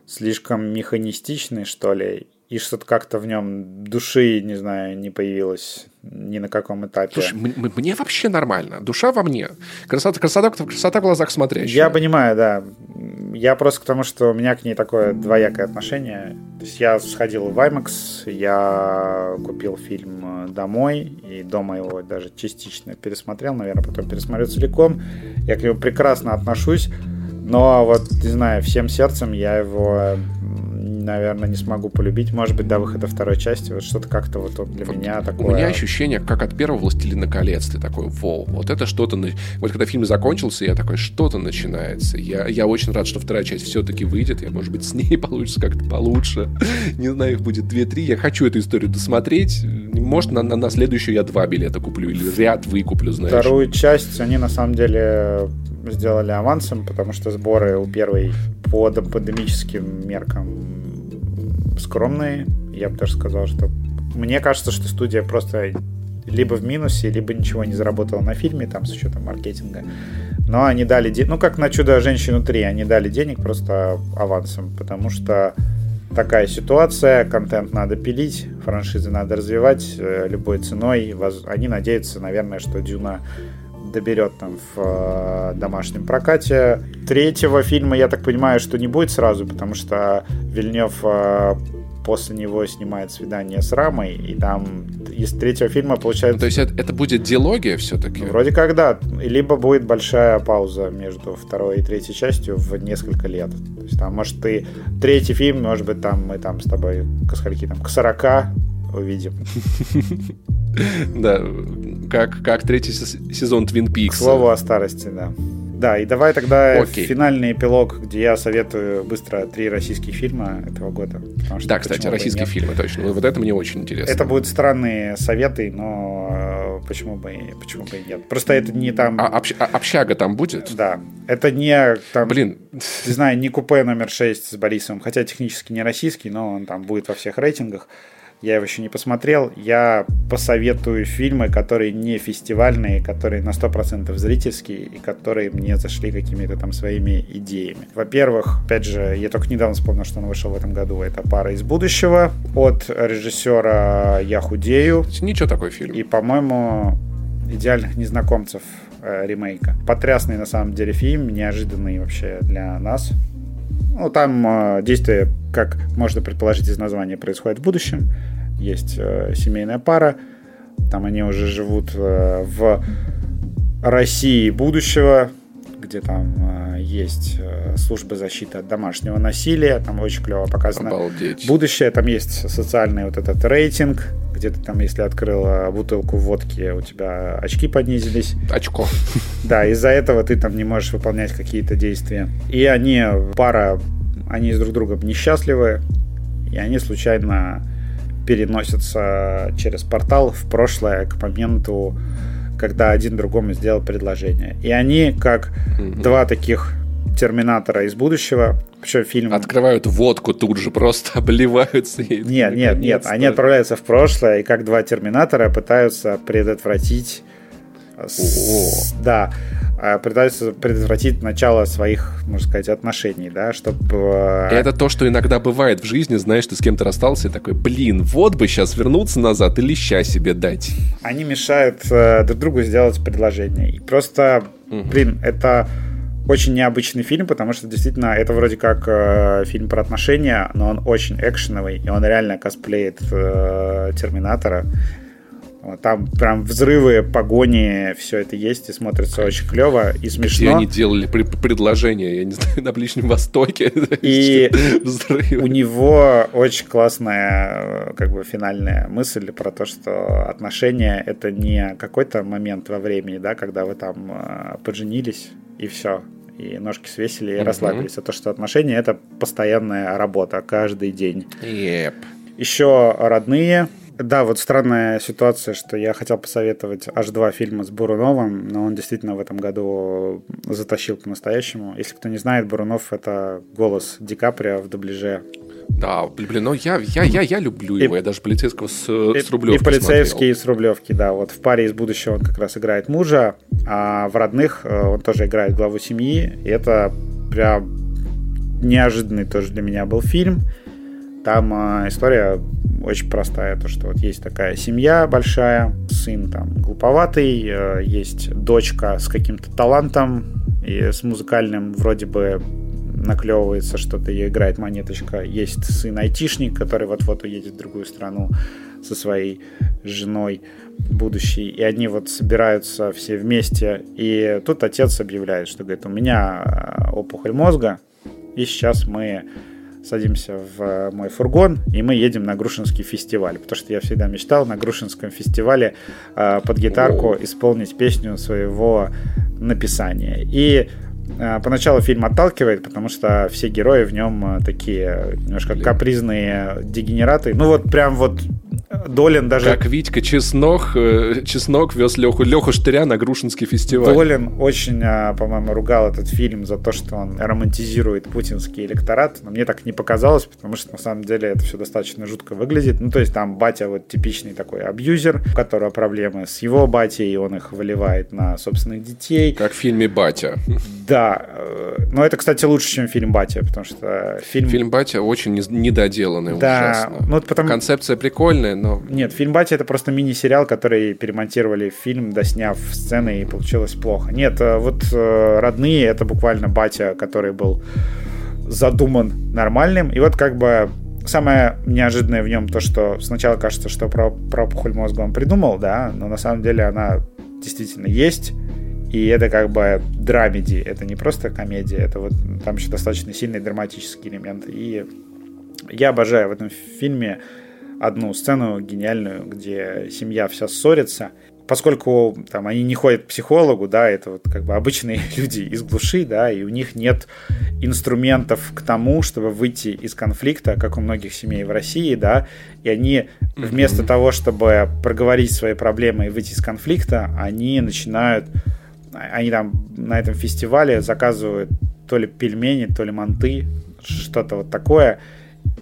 слишком механистичный, что ли, и что-то как-то в нем души, не знаю, не появилось ни на каком этапе. Слушай, мне вообще нормально. Душа во мне. Красота, красота, красота в глазах смотрящего. Я понимаю, да. Я просто к тому, что у меня к ней такое двоякое отношение. То есть я сходил в IMAX, я купил фильм домой, и дома его даже частично пересмотрел, наверное, потом пересмотрю целиком. Я к нему прекрасно отношусь, но вот, не знаю, всем сердцем я его наверное, не смогу полюбить. Может быть, до выхода второй части. Вот что-то как-то вот, вот для вот меня такое... У меня ощущение, как от первого «Властелина колец». Ты такой, вау, вот это что-то... Вот когда фильм закончился, я такой, что-то начинается. Я, я очень рад, что вторая часть все-таки выйдет. Я, может быть, с ней получится как-то получше. Не знаю, их будет 2-3. Я хочу эту историю досмотреть. Может, на, на, на следующую я два билета куплю или ряд выкуплю, знаешь. Вторую часть они, на самом деле, сделали авансом, потому что сборы у первой по пандемическим меркам скромные. Я бы даже сказал, что мне кажется, что студия просто либо в минусе, либо ничего не заработала на фильме, там, с учетом маркетинга. Но они дали ну, как на «Чудо-женщину 3», они дали денег просто авансом, потому что такая ситуация, контент надо пилить, франшизы надо развивать э, любой ценой. Они надеются, наверное, что «Дюна» доберет там в э, домашнем прокате. Третьего фильма, я так понимаю, что не будет сразу, потому что Вильнев э, после него снимает свидание с Рамой, и там из третьего фильма получается... Ну, то есть это, это будет диалогия все-таки? Ну, вроде как да. Либо будет большая пауза между второй и третьей частью в несколько лет. То есть там, может, ты третий фильм, может быть, там мы там с тобой к скольки там, к 40 увидим. Да, как, как третий сезон Twin Peaks. К слову о старости, да. Да, и давай тогда Окей. финальный эпилог, где я советую быстро три российских фильма этого года. Да, кстати, российские фильмы, точно. Вот это мне очень интересно. Это будут странные советы, но э, почему бы, почему бы и нет. Просто это не там... А общ... А, общага там будет? Да. Это не там... Блин. Не знаю, не купе номер 6 с Борисовым, хотя технически не российский, но он там будет во всех рейтингах. Я его еще не посмотрел. Я посоветую фильмы, которые не фестивальные, которые на 100% зрительские и которые мне зашли какими-то там своими идеями. Во-первых, опять же, я только недавно вспомнил, что он вышел в этом году. Это «Пара из будущего» от режиссера «Я худею». Ничего такой фильм. И, по-моему, «Идеальных незнакомцев» э, ремейка. Потрясный на самом деле фильм, неожиданный вообще для нас. Ну, там э, действие, как можно предположить из названия, происходит в будущем. Есть э, семейная пара. Там они уже живут э, в России будущего, где там э, есть э, служба защиты от домашнего насилия. Там очень клево показано Обалдеть. будущее. Там есть социальный вот этот рейтинг где ты там, если открыл бутылку водки, у тебя очки поднизились. Очко. Да, из-за этого ты там не можешь выполнять какие-то действия. И они, пара, они с друг другом несчастливы, и они случайно переносятся через портал в прошлое к моменту, когда один другому сделал предложение. И они, как mm-hmm. два таких терминатора из будущего, причем фильм... Открывают водку тут же, просто обливаются. Нет, нет, нет. Они отправляются в прошлое, и как два терминатора пытаются предотвратить... С... Да, пытаются предотвратить начало своих, можно сказать, отношений, да, чтобы... Э, это то, что иногда бывает в жизни, знаешь, ты с кем-то расстался и такой, блин, вот бы сейчас вернуться назад и леща себе дать. Они мешают э, друг другу сделать предложение. И просто, угу. блин, это очень необычный фильм, потому что действительно это вроде как э, фильм про отношения, но он очень экшеновый, и он реально косплеит э, Терминатора. Вот, там прям взрывы, погони, все это есть и смотрится очень клево и смешно. Где они делали при- предложение, я не знаю, на Ближнем Востоке. И у него очень классная как бы финальная мысль про то, что отношения это не какой-то момент во времени, да, когда вы там э, подженились и все, и ножки свесили и mm-hmm. расслабились. А то, что отношения это постоянная работа каждый день. Yep. Еще родные. Да, вот странная ситуация, что я хотел посоветовать аж два фильма с Буруновым, но он действительно в этом году затащил по-настоящему. Если кто не знает, Бурунов — это голос Ди Каприо в дубляже да, блин, ну я, я, я, я люблю его, и, я даже полицейского с, и, с Рублевки И полицейский смотрел. с Рублевки, да, вот в паре из будущего он как раз играет мужа, а в родных э, он тоже играет главу семьи, и это прям неожиданный тоже для меня был фильм. Там э, история очень простая, то что вот есть такая семья большая, сын там глуповатый, э, есть дочка с каким-то талантом и с музыкальным вроде бы наклевывается, что-то ее играет монеточка. Есть сын айтишник, который вот-вот уедет в другую страну со своей женой будущей, и они вот собираются все вместе, и тут отец объявляет, что говорит, у меня опухоль мозга, и сейчас мы садимся в мой фургон, и мы едем на Грушинский фестиваль, потому что я всегда мечтал на Грушинском фестивале э, под гитарку исполнить песню своего написания. И э, Поначалу фильм отталкивает, потому что все герои в нем такие немножко капризные дегенераты. Ну вот прям вот Долин даже... Как Витька Чеснок, э, Чеснок вез Леху, Леху Штыря на Грушинский фестиваль. Долин очень, а, по-моему, ругал этот фильм за то, что он романтизирует путинский электорат. Но мне так не показалось, потому что на самом деле это все достаточно жутко выглядит. Ну, то есть там батя вот типичный такой абьюзер, у которого проблемы с его батей, и он их выливает на собственных детей. Как в фильме «Батя». Да. Э, но это, кстати, лучше, чем фильм «Батя», потому что фильм... Фильм «Батя» очень недоделанный, да. ужасно. Ну, потому... Концепция прикольная, но... Нет, фильм «Батя» — это просто мини-сериал, который перемонтировали в фильм, досняв сцены, и получилось плохо. Нет, э, вот э, «Родные» — это буквально «Батя», который был задуман нормальным, и вот как бы самое неожиданное в нем то, что сначала кажется, что про, про опухоль мозга он придумал, да, но на самом деле она действительно есть, и это как бы драмеди, это не просто комедия, это вот там еще достаточно сильный драматический элемент. И я обожаю в этом фильме одну сцену гениальную, где семья вся ссорится, поскольку там они не ходят к психологу, да, это вот как бы обычные люди из глуши, да, и у них нет инструментов к тому, чтобы выйти из конфликта, как у многих семей в России, да, и они вместо mm-hmm. того, чтобы проговорить свои проблемы и выйти из конфликта, они начинают, они там на этом фестивале заказывают то ли пельмени, то ли манты, что-то вот такое,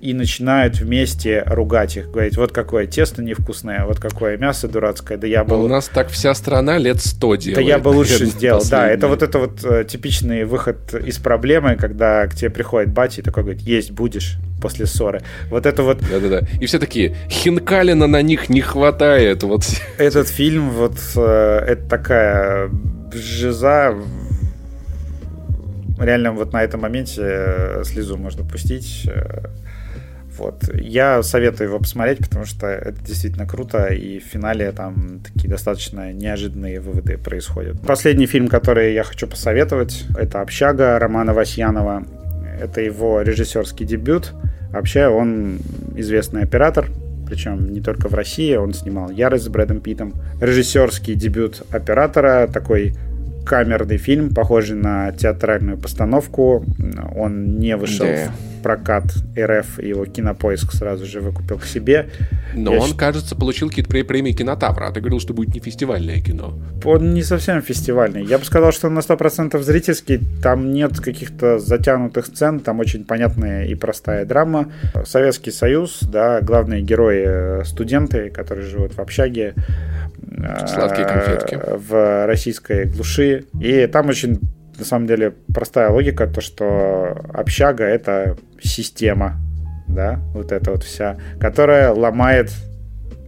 и начинают вместе ругать их, говорить, вот какое тесто невкусное, вот какое мясо дурацкое, да я бы... у нас так вся страна лет сто делает. Да я бы лучше сделал, да, это вот это вот э, типичный выход из проблемы, когда к тебе приходит батя и такой говорит, есть будешь после ссоры. Вот это вот... Да-да-да. И все такие, Хинкалина на них не хватает. Вот. Этот фильм, вот, э, это такая жиза реально вот на этом моменте э, слезу можно пустить. Вот. Я советую его посмотреть, потому что это действительно круто, и в финале там такие достаточно неожиданные выводы происходят. Последний фильм, который я хочу посоветовать, это «Общага» Романа Васьянова. Это его режиссерский дебют. Вообще он известный оператор, причем не только в России, он снимал «Ярость» с Брэдом Питтом. Режиссерский дебют оператора, такой камерный фильм, похожий на театральную постановку. Он не вышел да прокат РФ его кинопоиск сразу же выкупил к себе. Но Я он, считаю... кажется, получил какие-то премии кинотавра. А ты говорил, что будет не фестивальное кино. Он не совсем фестивальный. Я бы сказал, что он на 100% зрительский. Там нет каких-то затянутых сцен. Там очень понятная и простая драма. Советский Союз, да, главные герои э, студенты, которые живут в общаге. Сладкие конфетки. Э, в российской глуши. И там очень на самом деле простая логика, то что общага это система, да, вот эта вот вся, которая ломает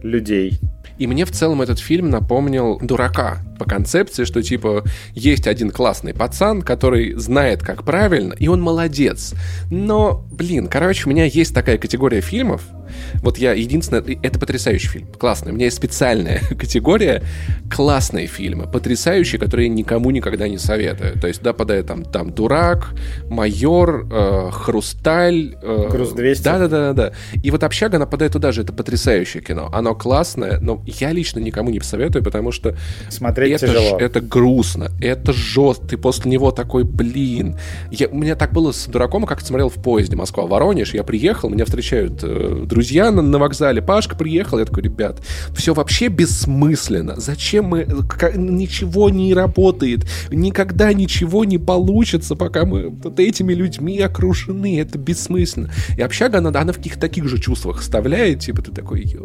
людей. И мне в целом этот фильм напомнил «Дурака», по концепции, что типа есть один классный пацан, который знает, как правильно, и он молодец. Но, блин, короче, у меня есть такая категория фильмов. Вот я единственное, это потрясающий фильм, классный. У меня есть специальная категория классные фильмы, потрясающие, которые никому никогда не советую. То есть, да, подает там, там «Дурак», «Майор», э, «Хрусталь». Э, «Груз 200». Да-да-да. И вот «Общага» нападает туда же, это потрясающее кино. Оно классное, но я лично никому не посоветую, потому что... Смотреть это, тяжело. это грустно, это жестко. Ты после него такой, блин. Я, у меня так было с дураком, как смотрел в поезде Москва-Воронеж. Я приехал, меня встречают э, друзья на, на вокзале. Пашка приехал. Я такой, ребят, все вообще бессмысленно. Зачем мы... Как, ничего не работает. Никогда ничего не получится, пока мы вот этими людьми окружены. Это бессмысленно. И общага, она, она в каких-то таких же чувствах оставляет. Типа ты такой,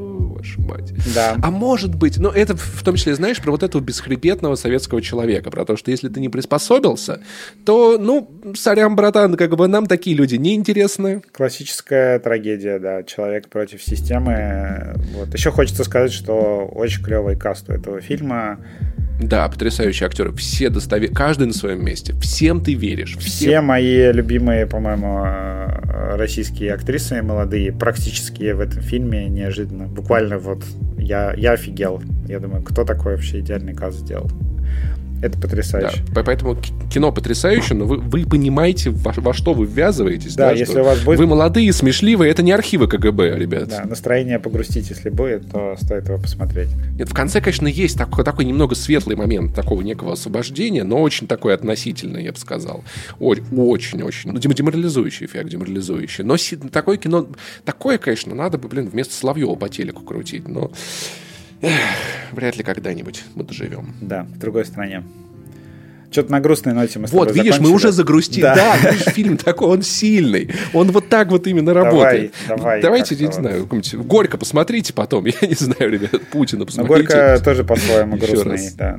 вашу мать. Да. А может быть, но это в том числе, знаешь, про вот эту бесхребетного советского человека, про то, что если ты не приспособился, то, ну, сорям, братан, как бы нам такие люди неинтересны. Классическая трагедия, да, человек против системы. Вот. Еще хочется сказать, что очень клевый каст у этого фильма. Да, потрясающие актеры. Все достави... Каждый на своем месте. Всем ты веришь. Всем... Все мои любимые, по-моему, э, российские актрисы молодые, практически в этом фильме неожиданно. Буквально вот я, я офигел. Я думаю, кто такой вообще идеальный каст сделал. Это потрясающе. Да. Поэтому кино потрясающее, но вы, вы понимаете, во, во что вы ввязываетесь. Да, да если у вас будет... Вы молодые, смешливые, это не архивы КГБ, ребят. Да, настроение погрустить, если будет, то стоит его посмотреть. Нет, в конце, конечно, есть такой, такой немного светлый момент такого некого освобождения, но очень такой относительный, я бы сказал. Очень-очень. Ну, деморализующий эффект, деморализующий. Но такое кино, такое, конечно, надо бы, блин, вместо Соловьева по телеку крутить, но эх, вряд ли когда-нибудь мы доживем. Да, в другой стране. Что-то на грустной ноте мы с Вот, видишь, мы уже загрустили. Да, да видишь, фильм такой, он сильный. Он вот так вот именно работает. Давай, давай. Давайте, я не знаю, Горько посмотрите потом. Я не знаю, ребят, Путина посмотрите. Но Горько тоже по-своему грустный, да.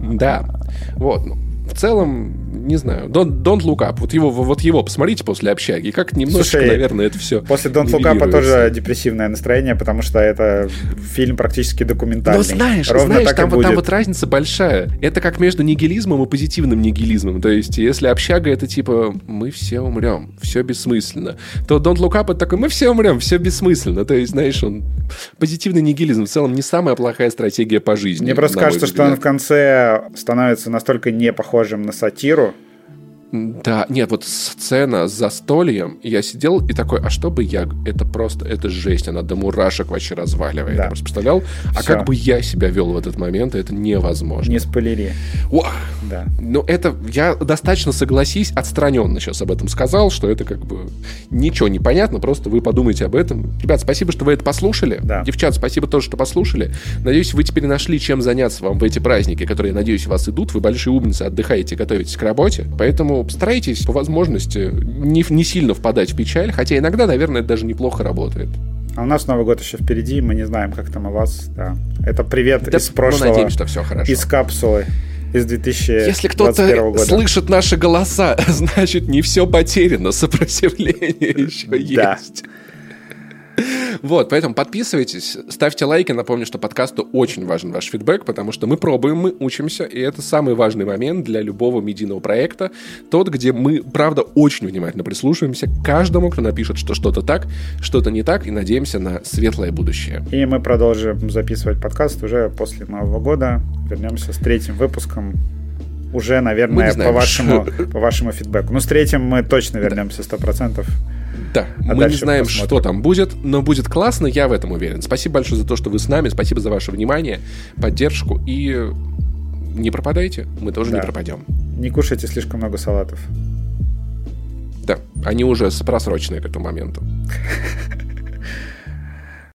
Да. Вот, ну, в целом, не знаю, Don't, Don't Look Up, вот его, вот его посмотрите после общаги, как немножечко, Слушай, наверное, это все После Don't Look Up тоже депрессивное настроение, потому что это фильм практически документальный. Но знаешь, Ровно знаешь, там, вот, там вот разница большая. Это как между нигилизмом и позитивным нигилизмом. То есть, если общага это типа мы все умрем, все бессмысленно, то Don't Look Up это такой мы все умрем, все бессмысленно. То есть, знаешь, он позитивный нигилизм в целом не самая плохая стратегия по жизни. Мне просто кажется, что он в конце становится настолько не похожим на сатиру, да, нет, вот сцена с застольем, я сидел и такой, а что бы я... Это просто, это жесть, она до мурашек вообще разваливает. Да. Я просто представлял, а как бы я себя вел в этот момент, это невозможно. Не спойлери. Ох, да. Ну, это, я достаточно, согласись, отстраненно сейчас об этом сказал, что это как бы ничего не понятно, просто вы подумайте об этом. Ребят, спасибо, что вы это послушали. Да. Девчат, спасибо тоже, что послушали. Надеюсь, вы теперь нашли, чем заняться вам в эти праздники, которые, надеюсь, у вас идут. Вы большие умницы, отдыхаете, готовитесь к работе. Поэтому старайтесь по возможности не, не сильно впадать в печаль, хотя иногда, наверное, это даже неплохо работает. А у нас Новый год еще впереди, мы не знаем, как там у вас. Да. Это привет да, из прошлого. Мы надеемся, что все хорошо. Из капсулы из 2021 Если кто-то года. слышит наши голоса, значит, не все потеряно, сопротивление еще да. есть. Вот, поэтому подписывайтесь, ставьте лайки. Напомню, что подкасту очень важен ваш фидбэк, потому что мы пробуем, мы учимся, и это самый важный момент для любого медийного проекта. Тот, где мы, правда, очень внимательно прислушиваемся к каждому, кто напишет, что что-то так, что-то не так, и надеемся на светлое будущее. И мы продолжим записывать подкаст уже после Нового года. Вернемся с третьим выпуском уже, наверное, по вашему, по вашему фидбэку. Ну, с третьим мы точно вернемся сто процентов. Да, а мы не знаем, посмотрим. что там будет, но будет классно, я в этом уверен. Спасибо большое за то, что вы с нами, спасибо за ваше внимание, поддержку и не пропадайте, мы тоже да. не пропадем. Не кушайте слишком много салатов. Да, они уже просроченные к этому моменту.